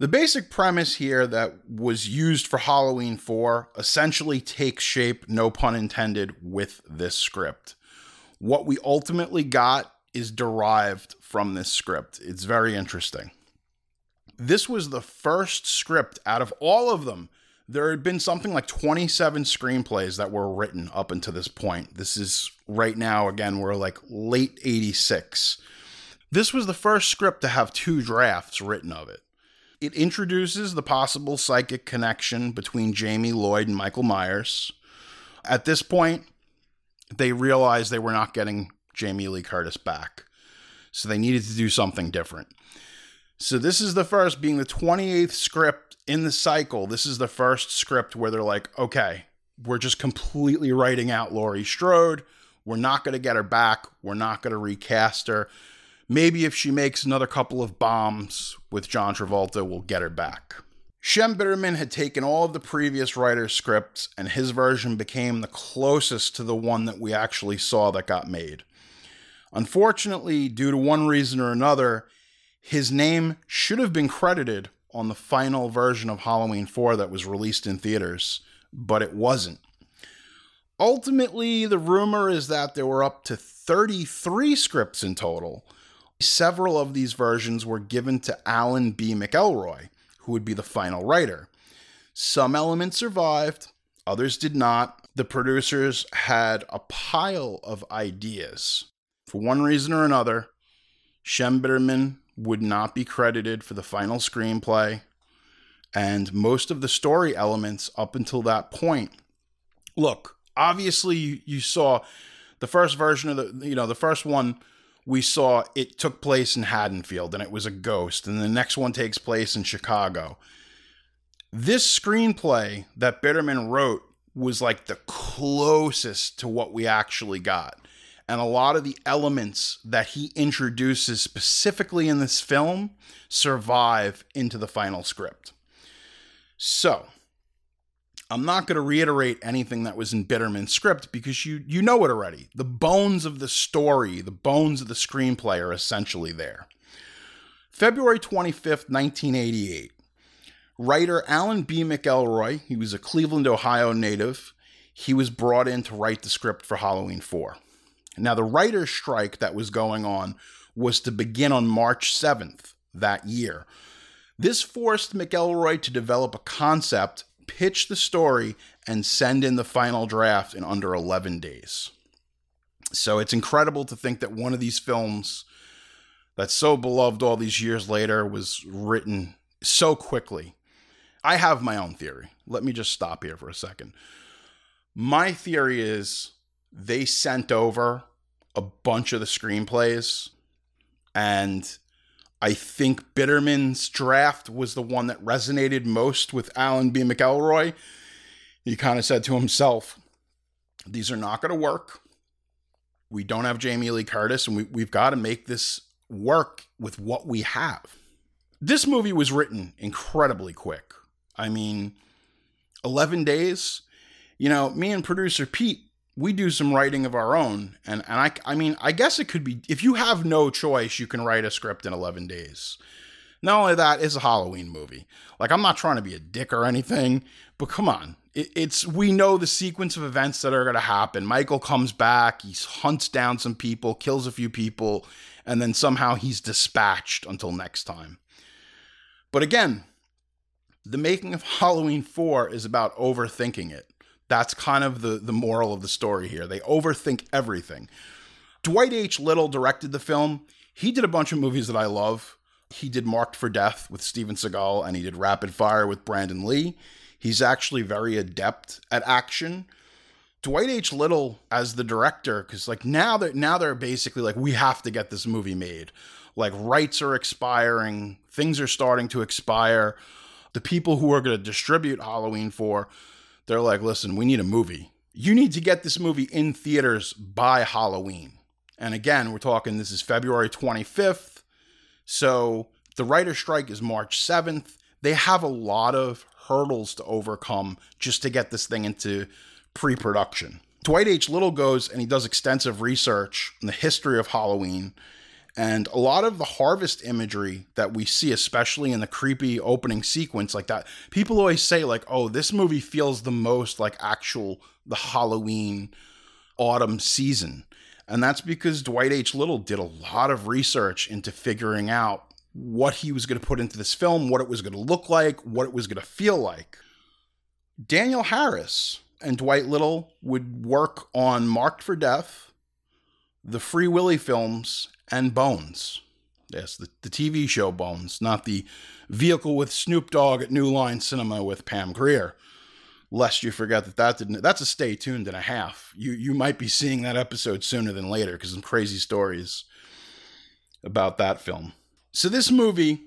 The basic premise here that was used for Halloween 4 essentially takes shape, no pun intended, with this script. What we ultimately got is derived from this script. It's very interesting. This was the first script out of all of them. There had been something like 27 screenplays that were written up until this point. This is right now, again, we're like late 86. This was the first script to have two drafts written of it. It introduces the possible psychic connection between Jamie Lloyd and Michael Myers. At this point, they realized they were not getting Jamie Lee Curtis back. So they needed to do something different. So this is the first, being the 28th script in the cycle. This is the first script where they're like, okay, we're just completely writing out Laurie Strode. We're not going to get her back. We're not going to recast her. Maybe if she makes another couple of bombs with John Travolta, we'll get her back. Shem Bitterman had taken all of the previous writer's scripts, and his version became the closest to the one that we actually saw that got made. Unfortunately, due to one reason or another, his name should have been credited on the final version of Halloween 4 that was released in theaters, but it wasn't. Ultimately, the rumor is that there were up to 33 scripts in total. Several of these versions were given to Alan B. McElroy, who would be the final writer. Some elements survived, others did not. The producers had a pile of ideas. For one reason or another, Shem Bitterman would not be credited for the final screenplay, and most of the story elements up until that point. Look, obviously, you, you saw the first version of the, you know, the first one we saw it took place in Haddonfield and it was a ghost, and the next one takes place in Chicago. This screenplay that Bitterman wrote was like the closest to what we actually got and a lot of the elements that he introduces specifically in this film survive into the final script. So, I'm not going to reiterate anything that was in Bitterman's script because you you know it already. The bones of the story, the bones of the screenplay are essentially there. February 25th, 1988. Writer Alan B. McElroy, he was a Cleveland, Ohio native, he was brought in to write the script for Halloween 4. Now, the writer's strike that was going on was to begin on March 7th that year. This forced McElroy to develop a concept, pitch the story, and send in the final draft in under 11 days. So it's incredible to think that one of these films that's so beloved all these years later was written so quickly. I have my own theory. Let me just stop here for a second. My theory is they sent over a bunch of the screenplays, and I think Bitterman's draft was the one that resonated most with Alan B. McElroy. He kind of said to himself, These are not going to work. We don't have Jamie Lee Curtis, and we, we've got to make this work with what we have. This movie was written incredibly quick. I mean, 11 days. You know, me and producer Pete, we do some writing of our own. And, and I, I mean, I guess it could be, if you have no choice, you can write a script in 11 days. Not only that, it's a Halloween movie. Like, I'm not trying to be a dick or anything, but come on. It, it's, we know the sequence of events that are going to happen. Michael comes back, he hunts down some people, kills a few people, and then somehow he's dispatched until next time. But again, the making of Halloween 4 is about overthinking it. That's kind of the, the moral of the story here. They overthink everything. Dwight H. Little directed the film. He did a bunch of movies that I love. He did Marked for Death with Steven Seagal, and he did Rapid Fire with Brandon Lee. He's actually very adept at action. Dwight H. Little as the director, because like now that now they're basically like, we have to get this movie made. Like rights are expiring, things are starting to expire. The people who are going to distribute Halloween 4, they're like, listen, we need a movie. You need to get this movie in theaters by Halloween. And again, we're talking this is February 25th. So the writer strike is March 7th. They have a lot of hurdles to overcome just to get this thing into pre production. Dwight H. Little goes and he does extensive research in the history of Halloween. And a lot of the harvest imagery that we see, especially in the creepy opening sequence like that, people always say, like, oh, this movie feels the most like actual the Halloween autumn season. And that's because Dwight H. Little did a lot of research into figuring out what he was going to put into this film, what it was going to look like, what it was going to feel like. Danielle Harris and Dwight Little would work on Marked for Death, the Free Willy films, and Bones. Yes, the, the TV show Bones, not the vehicle with Snoop Dogg at New Line Cinema with Pam Grier. Lest you forget that that didn't. That's a stay tuned and a half. You you might be seeing that episode sooner than later because some crazy stories about that film. So this movie,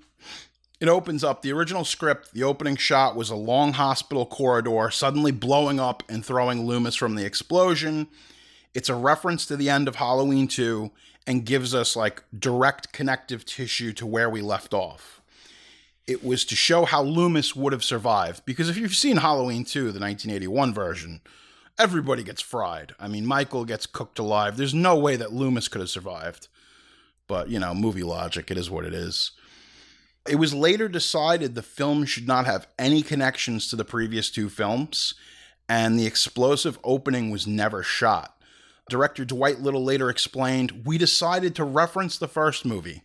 it opens up the original script. The opening shot was a long hospital corridor suddenly blowing up and throwing Loomis from the explosion. It's a reference to the end of Halloween 2 and gives us like direct connective tissue to where we left off. It was to show how Loomis would have survived because if you've seen Halloween 2, the 1981 version, everybody gets fried. I mean, Michael gets cooked alive. There's no way that Loomis could have survived. But, you know, movie logic, it is what it is. It was later decided the film should not have any connections to the previous two films, and the explosive opening was never shot. Director Dwight Little later explained, We decided to reference the first movie.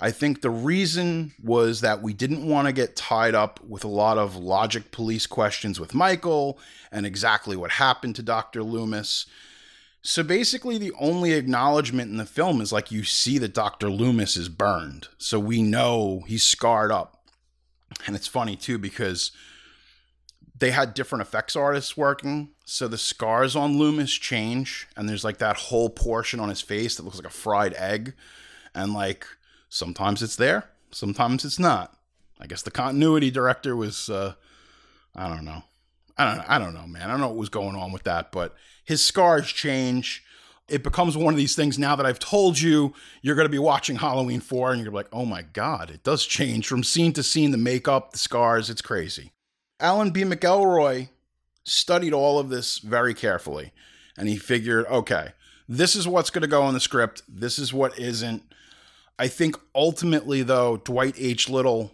I think the reason was that we didn't want to get tied up with a lot of logic police questions with Michael and exactly what happened to Dr. Loomis. So basically, the only acknowledgement in the film is like you see that Dr. Loomis is burned. So we know he's scarred up. And it's funny too because they had different effects artists working. So the scars on Loomis change. And there's like that whole portion on his face that looks like a fried egg. And like sometimes it's there, sometimes it's not. I guess the continuity director was, uh, I don't know. I don't, I don't know, man. I don't know what was going on with that, but his scars change. It becomes one of these things now that I've told you you're going to be watching Halloween 4 and you're like, oh my God, it does change from scene to scene, the makeup, the scars, it's crazy. Alan B. McElroy studied all of this very carefully and he figured, okay, this is what's going to go in the script, this is what isn't. I think ultimately, though, Dwight H. Little,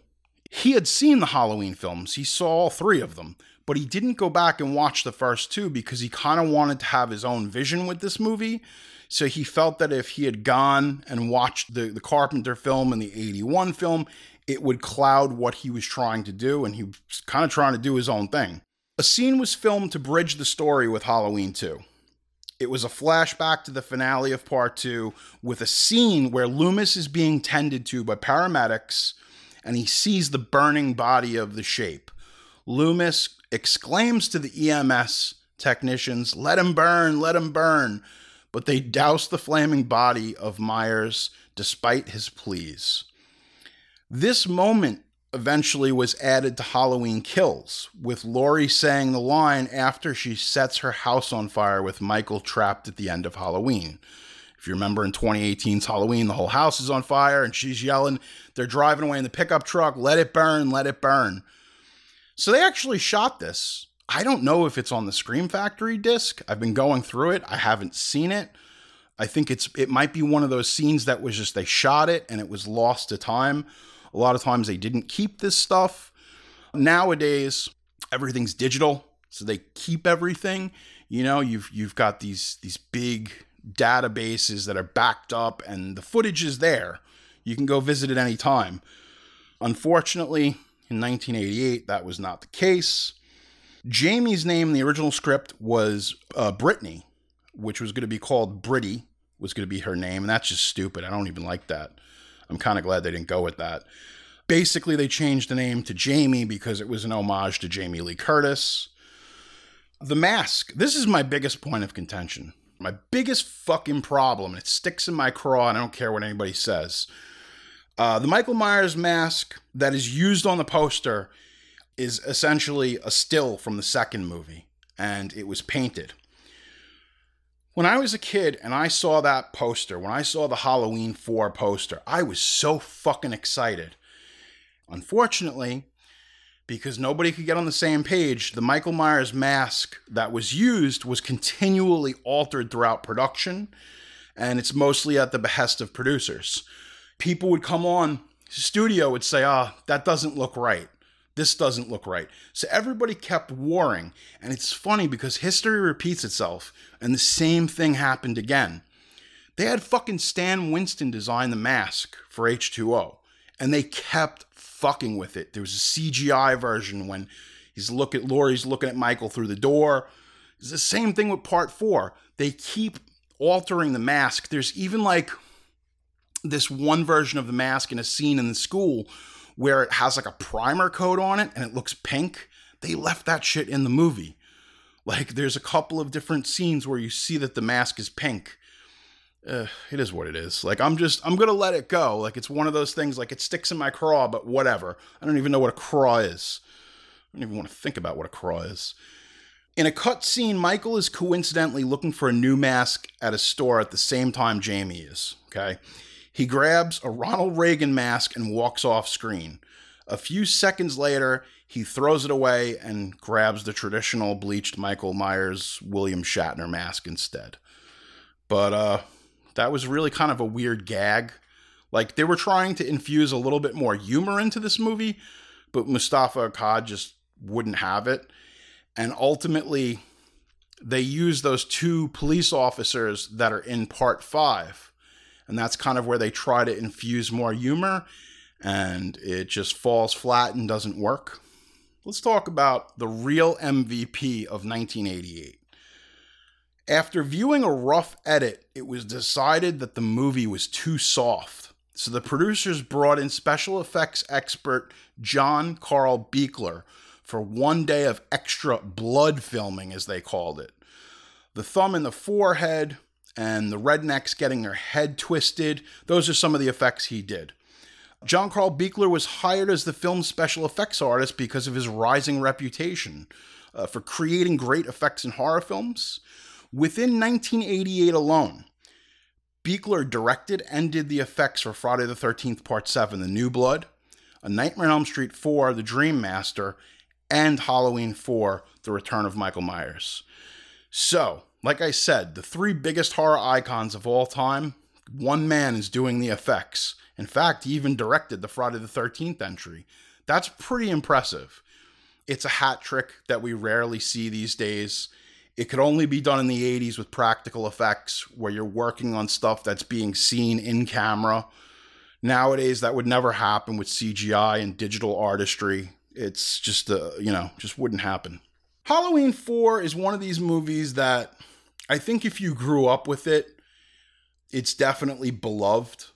he had seen the Halloween films, he saw all three of them but he didn't go back and watch the first two because he kind of wanted to have his own vision with this movie. So he felt that if he had gone and watched the, the Carpenter film and the 81 film, it would cloud what he was trying to do, and he was kind of trying to do his own thing. A scene was filmed to bridge the story with Halloween 2. It was a flashback to the finale of part two with a scene where Loomis is being tended to by paramedics and he sees the burning body of the shape. Loomis exclaims to the EMS technicians, Let him burn, let him burn. But they douse the flaming body of Myers despite his pleas. This moment eventually was added to Halloween Kills, with Laurie saying the line after she sets her house on fire with Michael trapped at the end of Halloween. If you remember in 2018's Halloween, the whole house is on fire and she's yelling, they're driving away in the pickup truck, let it burn, let it burn. So they actually shot this. I don't know if it's on the Scream Factory disc. I've been going through it. I haven't seen it. I think it's it might be one of those scenes that was just they shot it and it was lost to time. A lot of times they didn't keep this stuff. Nowadays, everything's digital, so they keep everything. You know, you've you've got these these big databases that are backed up and the footage is there. You can go visit it any time. Unfortunately, in 1988, that was not the case. Jamie's name in the original script was uh, Brittany, which was going to be called Britty, was going to be her name, and that's just stupid. I don't even like that. I'm kind of glad they didn't go with that. Basically, they changed the name to Jamie because it was an homage to Jamie Lee Curtis. The mask. This is my biggest point of contention. My biggest fucking problem, and it sticks in my craw, and I don't care what anybody says. Uh, the Michael Myers mask that is used on the poster is essentially a still from the second movie, and it was painted. When I was a kid and I saw that poster, when I saw the Halloween 4 poster, I was so fucking excited. Unfortunately, because nobody could get on the same page, the Michael Myers mask that was used was continually altered throughout production, and it's mostly at the behest of producers people would come on studio would say ah oh, that doesn't look right this doesn't look right. So everybody kept warring and it's funny because history repeats itself and the same thing happened again. They had fucking stan winston design the mask for h2o and they kept fucking with it. There was a cgi version when he's looking laurie's looking at michael through the door. It's the same thing with part four. They keep altering the mask. There's even like this one version of the mask in a scene in the school where it has like a primer coat on it and it looks pink. They left that shit in the movie. Like there's a couple of different scenes where you see that the mask is pink. Uh, it is what it is. Like I'm just I'm gonna let it go. Like it's one of those things. Like it sticks in my craw, but whatever. I don't even know what a craw is. I don't even want to think about what a craw is. In a cut scene, Michael is coincidentally looking for a new mask at a store at the same time Jamie is. Okay. He grabs a Ronald Reagan mask and walks off screen. A few seconds later, he throws it away and grabs the traditional bleached Michael Myers William Shatner mask instead. But uh that was really kind of a weird gag. Like they were trying to infuse a little bit more humor into this movie, but Moustapha Akkad just wouldn't have it. And ultimately, they use those two police officers that are in part five and that's kind of where they try to infuse more humor and it just falls flat and doesn't work. Let's talk about the real MVP of 1988. After viewing a rough edit, it was decided that the movie was too soft. So the producers brought in special effects expert John Carl Buechler for one day of extra blood filming, as they called it. The thumb in the forehead, and the rednecks getting their head twisted. Those are some of the effects he did. John Carl Buechler was hired as the film's special effects artist because of his rising reputation uh, for creating great effects in horror films. Within 1988 alone, Buechler directed and did the effects for Friday the 13th, Part 7, The New Blood, A Nightmare on Elm Street 4, The Dream Master, and Halloween 4, The Return of Michael Myers. So, like I said, the three biggest horror icons of all time, one man is doing the effects. In fact, he even directed the Friday the 13th entry. That's pretty impressive. It's a hat trick that we rarely see these days. It could only be done in the 80s with practical effects where you're working on stuff that's being seen in camera. Nowadays, that would never happen with CGI and digital artistry. It's just, uh, you know, just wouldn't happen. Halloween 4 is one of these movies that I think if you grew up with it, it's definitely beloved.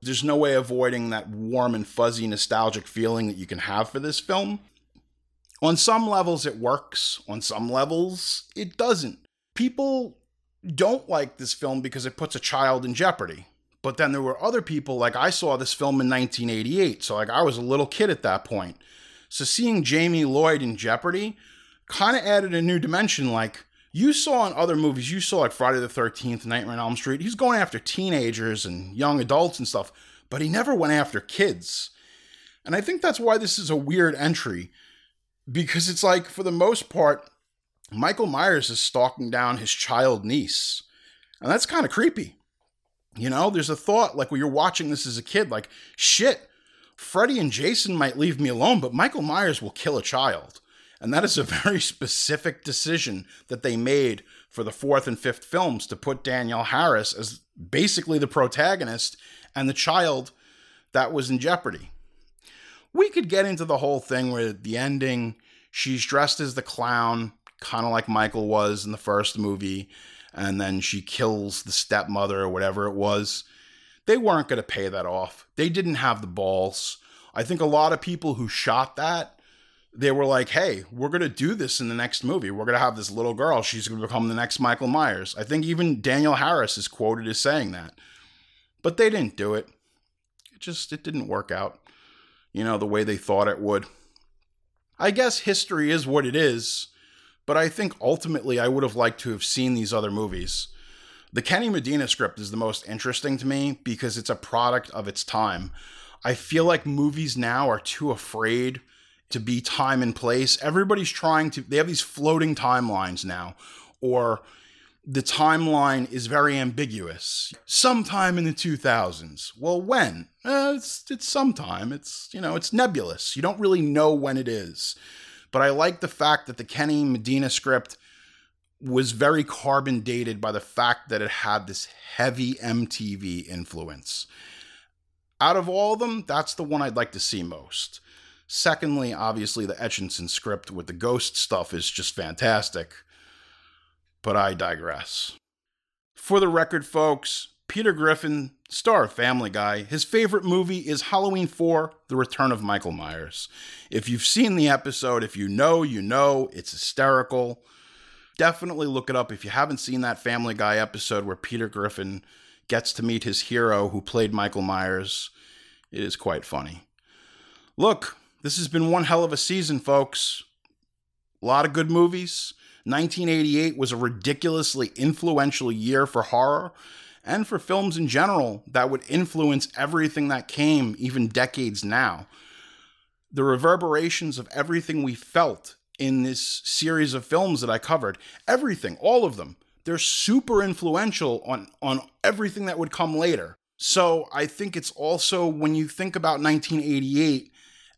There's no way avoiding that warm and fuzzy nostalgic feeling that you can have for this film. On some levels, it works. On some levels, it doesn't. People don't like this film because it puts a child in jeopardy. But then there were other people, like I saw this film in 1988. So, like, I was a little kid at that point. So, seeing Jamie Lloyd in jeopardy kind of added a new dimension. Like, you saw in other movies, you saw like Friday the 13th, Nightmare on Elm Street, he's going after teenagers and young adults and stuff, but he never went after kids. And I think that's why this is a weird entry because it's like, for the most part, Michael Myers is stalking down his child niece. And that's kind of creepy. You know, there's a thought like when you're watching this as a kid, like, shit, Freddy and Jason might leave me alone, but Michael Myers will kill a child. And that is a very specific decision that they made for the fourth and fifth films to put Danielle Harris as basically the protagonist and the child that was in jeopardy. We could get into the whole thing where the ending, she's dressed as the clown, kind of like Michael was in the first movie, and then she kills the stepmother or whatever it was. They weren't going to pay that off. They didn't have the balls. I think a lot of people who shot that they were like, hey, we're going to do this in the next movie. We're going to have this little girl. She's going to become the next Michael Myers. I think even Danielle Harris is quoted as saying that. But they didn't do it. It just it didn't work out. You know, the way they thought it would. I guess history is what it is, but I think ultimately I would have liked to have seen these other movies. The Kenny Medina script is the most interesting to me because it's a product of its time. I feel like movies now are too afraid to be time and place. Everybody's trying to, they have these floating timelines now, or the timeline is very ambiguous. Sometime in the 2000s. Well, when? Uh, it's, it's sometime. It's, you know, it's nebulous. You don't really know when it is. But I like the fact that the Kenny Medina script was very carbon dated by the fact that it had this heavy MTV influence. Out of all of them, that's the one I'd like to see most. Secondly, obviously, the Etchison script with the ghost stuff is just fantastic. But I digress. For the record, folks, Peter Griffin, star of Family Guy, his favorite movie is Halloween 4 The Return of Michael Myers. If you've seen the episode, if you know, you know, it's hysterical. Definitely look it up if you haven't seen that Family Guy episode where Peter Griffin gets to meet his hero who played Michael Myers. It is quite funny. Look, this has been one hell of a season, folks. A lot of good movies. 1988 was a ridiculously influential year for horror and for films in general that would influence everything that came even decades now. The reverberations of everything we felt in this series of films that I covered, everything, all of them, they're super influential on, on everything that would come later. So I think it's also when you think about 1988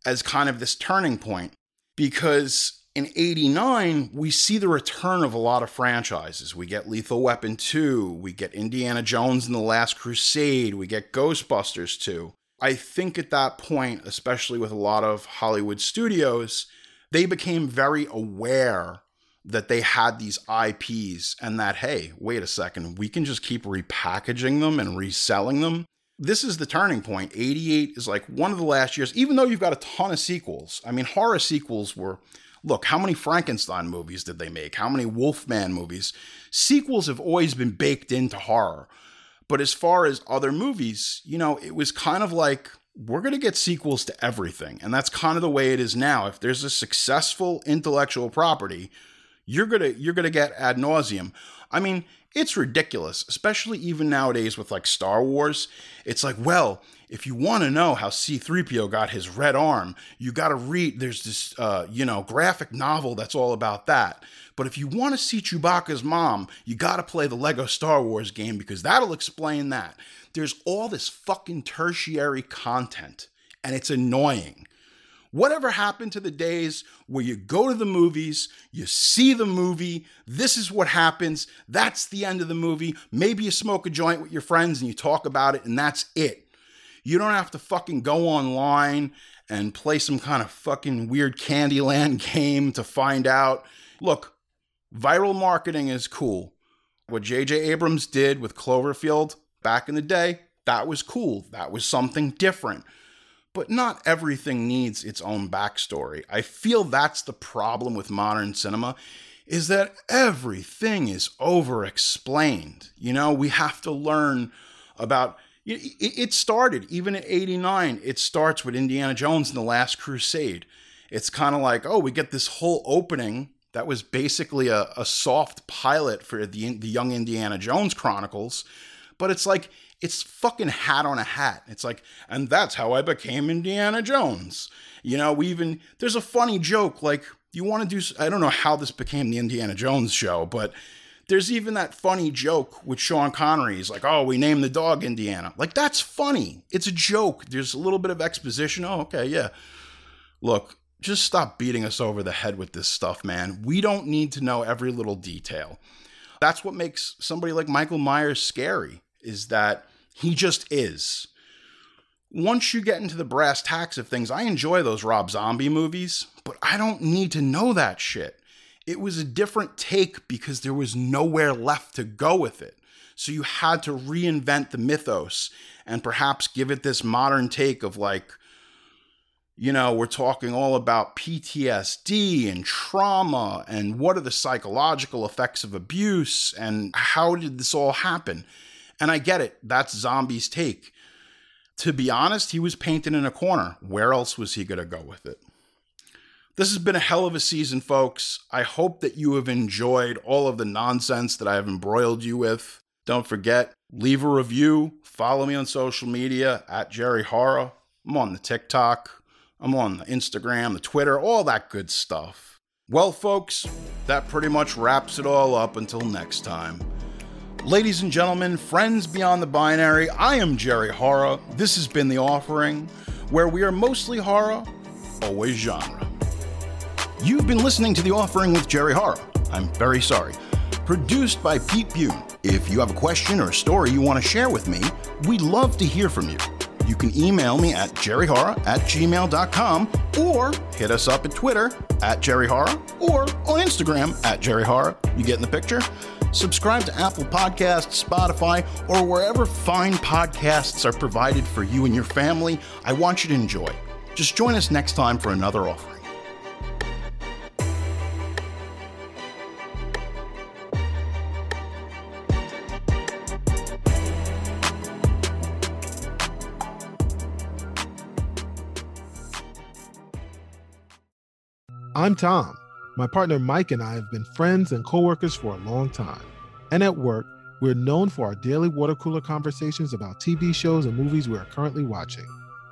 as kind of this turning point because in 89 we see the return of a lot of franchises. We get lethal weapon 2 we get indiana jones and the last crusade we get ghostbusters 2 i think at that point especially with a lot of hollywood studios they became very aware that they had these ips and that hey wait a second we can just keep repackaging them and reselling them this is the turning point. 88 is like one of the last years, even though you've got a ton of sequels. I mean, horror sequels were look, how many Frankenstein movies did they make? How many Wolfman movies? Sequels have always been baked into horror. But as far as other movies, you know, it was kind of like we're going to get sequels to everything. And that's kind of the way it is now. If there's a successful intellectual property, you're going to you're going to get ad nauseum. I mean, it's ridiculous, especially even nowadays with like Star Wars. It's like, well, if you want to know how C3PO got his red arm, you got to read, there's this, uh, you know, graphic novel that's all about that. But if you want to see Chewbacca's mom, you got to play the Lego Star Wars game because that'll explain that. There's all this fucking tertiary content, and it's annoying. Whatever happened to the days where you go to the movies, you see the movie, this is what happens, that's the end of the movie. Maybe you smoke a joint with your friends and you talk about it, and that's it. You don't have to fucking go online and play some kind of fucking weird Candyland game to find out. Look, viral marketing is cool. What J.J. Abrams did with Cloverfield back in the day, that was cool. That was something different. But not everything needs its own backstory. I feel that's the problem with modern cinema is that everything is over explained. You know, we have to learn about it started even at 89 it starts with indiana jones and the last crusade it's kind of like oh we get this whole opening that was basically a, a soft pilot for the, the young indiana jones chronicles but it's like it's fucking hat on a hat it's like and that's how i became indiana jones you know we even there's a funny joke like you want to do i don't know how this became the indiana jones show but there's even that funny joke with Sean Connery. He's like, "Oh, we named the dog Indiana." Like that's funny. It's a joke. There's a little bit of exposition. Oh, okay, yeah. Look, just stop beating us over the head with this stuff, man. We don't need to know every little detail. That's what makes somebody like Michael Myers scary is that he just is. Once you get into the brass tacks of things, I enjoy those Rob Zombie movies, but I don't need to know that shit it was a different take because there was nowhere left to go with it. So you had to reinvent the mythos and perhaps give it this modern take of like, you know, we're talking all about PTSD and trauma and what are the psychological effects of abuse and how did this all happen? And I get it, that's Zombie's take. To be honest, he was painted in a corner. Where else was he going to go with it? This has been a hell of a season, folks. I hope that you have enjoyed all of the nonsense that I have embroiled you with. Don't forget, leave a review, follow me on social media at Jerry Horror. I'm on the TikTok, I'm on the Instagram, the Twitter, all that good stuff. Well, folks, that pretty much wraps it all up until next time. Ladies and gentlemen, friends beyond the binary, I am Jerry Horror. This has been The Offering, where we are mostly horror, always genre. You've been listening to The Offering with Jerry Horror. I'm very sorry. Produced by Pete Bune. If you have a question or a story you want to share with me, we'd love to hear from you. You can email me at jerryhorror at gmail.com or hit us up at Twitter at jerryhorror or on Instagram at jerryhorror. You getting the picture? Subscribe to Apple Podcasts, Spotify, or wherever fine podcasts are provided for you and your family. I want you to enjoy. Just join us next time for another offering. I'm Tom. My partner Mike and I have been friends and coworkers for a long time. And at work, we're known for our daily water cooler conversations about TV shows and movies we are currently watching.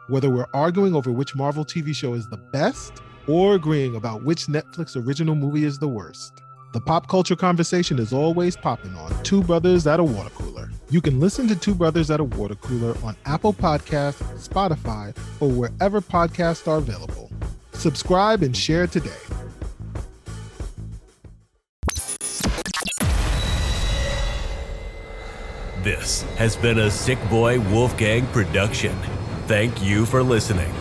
Whether we're arguing over which Marvel TV show is the best or agreeing about which Netflix original movie is the worst. The pop culture conversation is always popping on Two Brothers at a Water Cooler. You can listen to Two Brothers at a Water Cooler on Apple Podcasts, Spotify, or wherever podcasts are available. Subscribe and share today. This has been a Sick Boy Wolfgang production. Thank you for listening.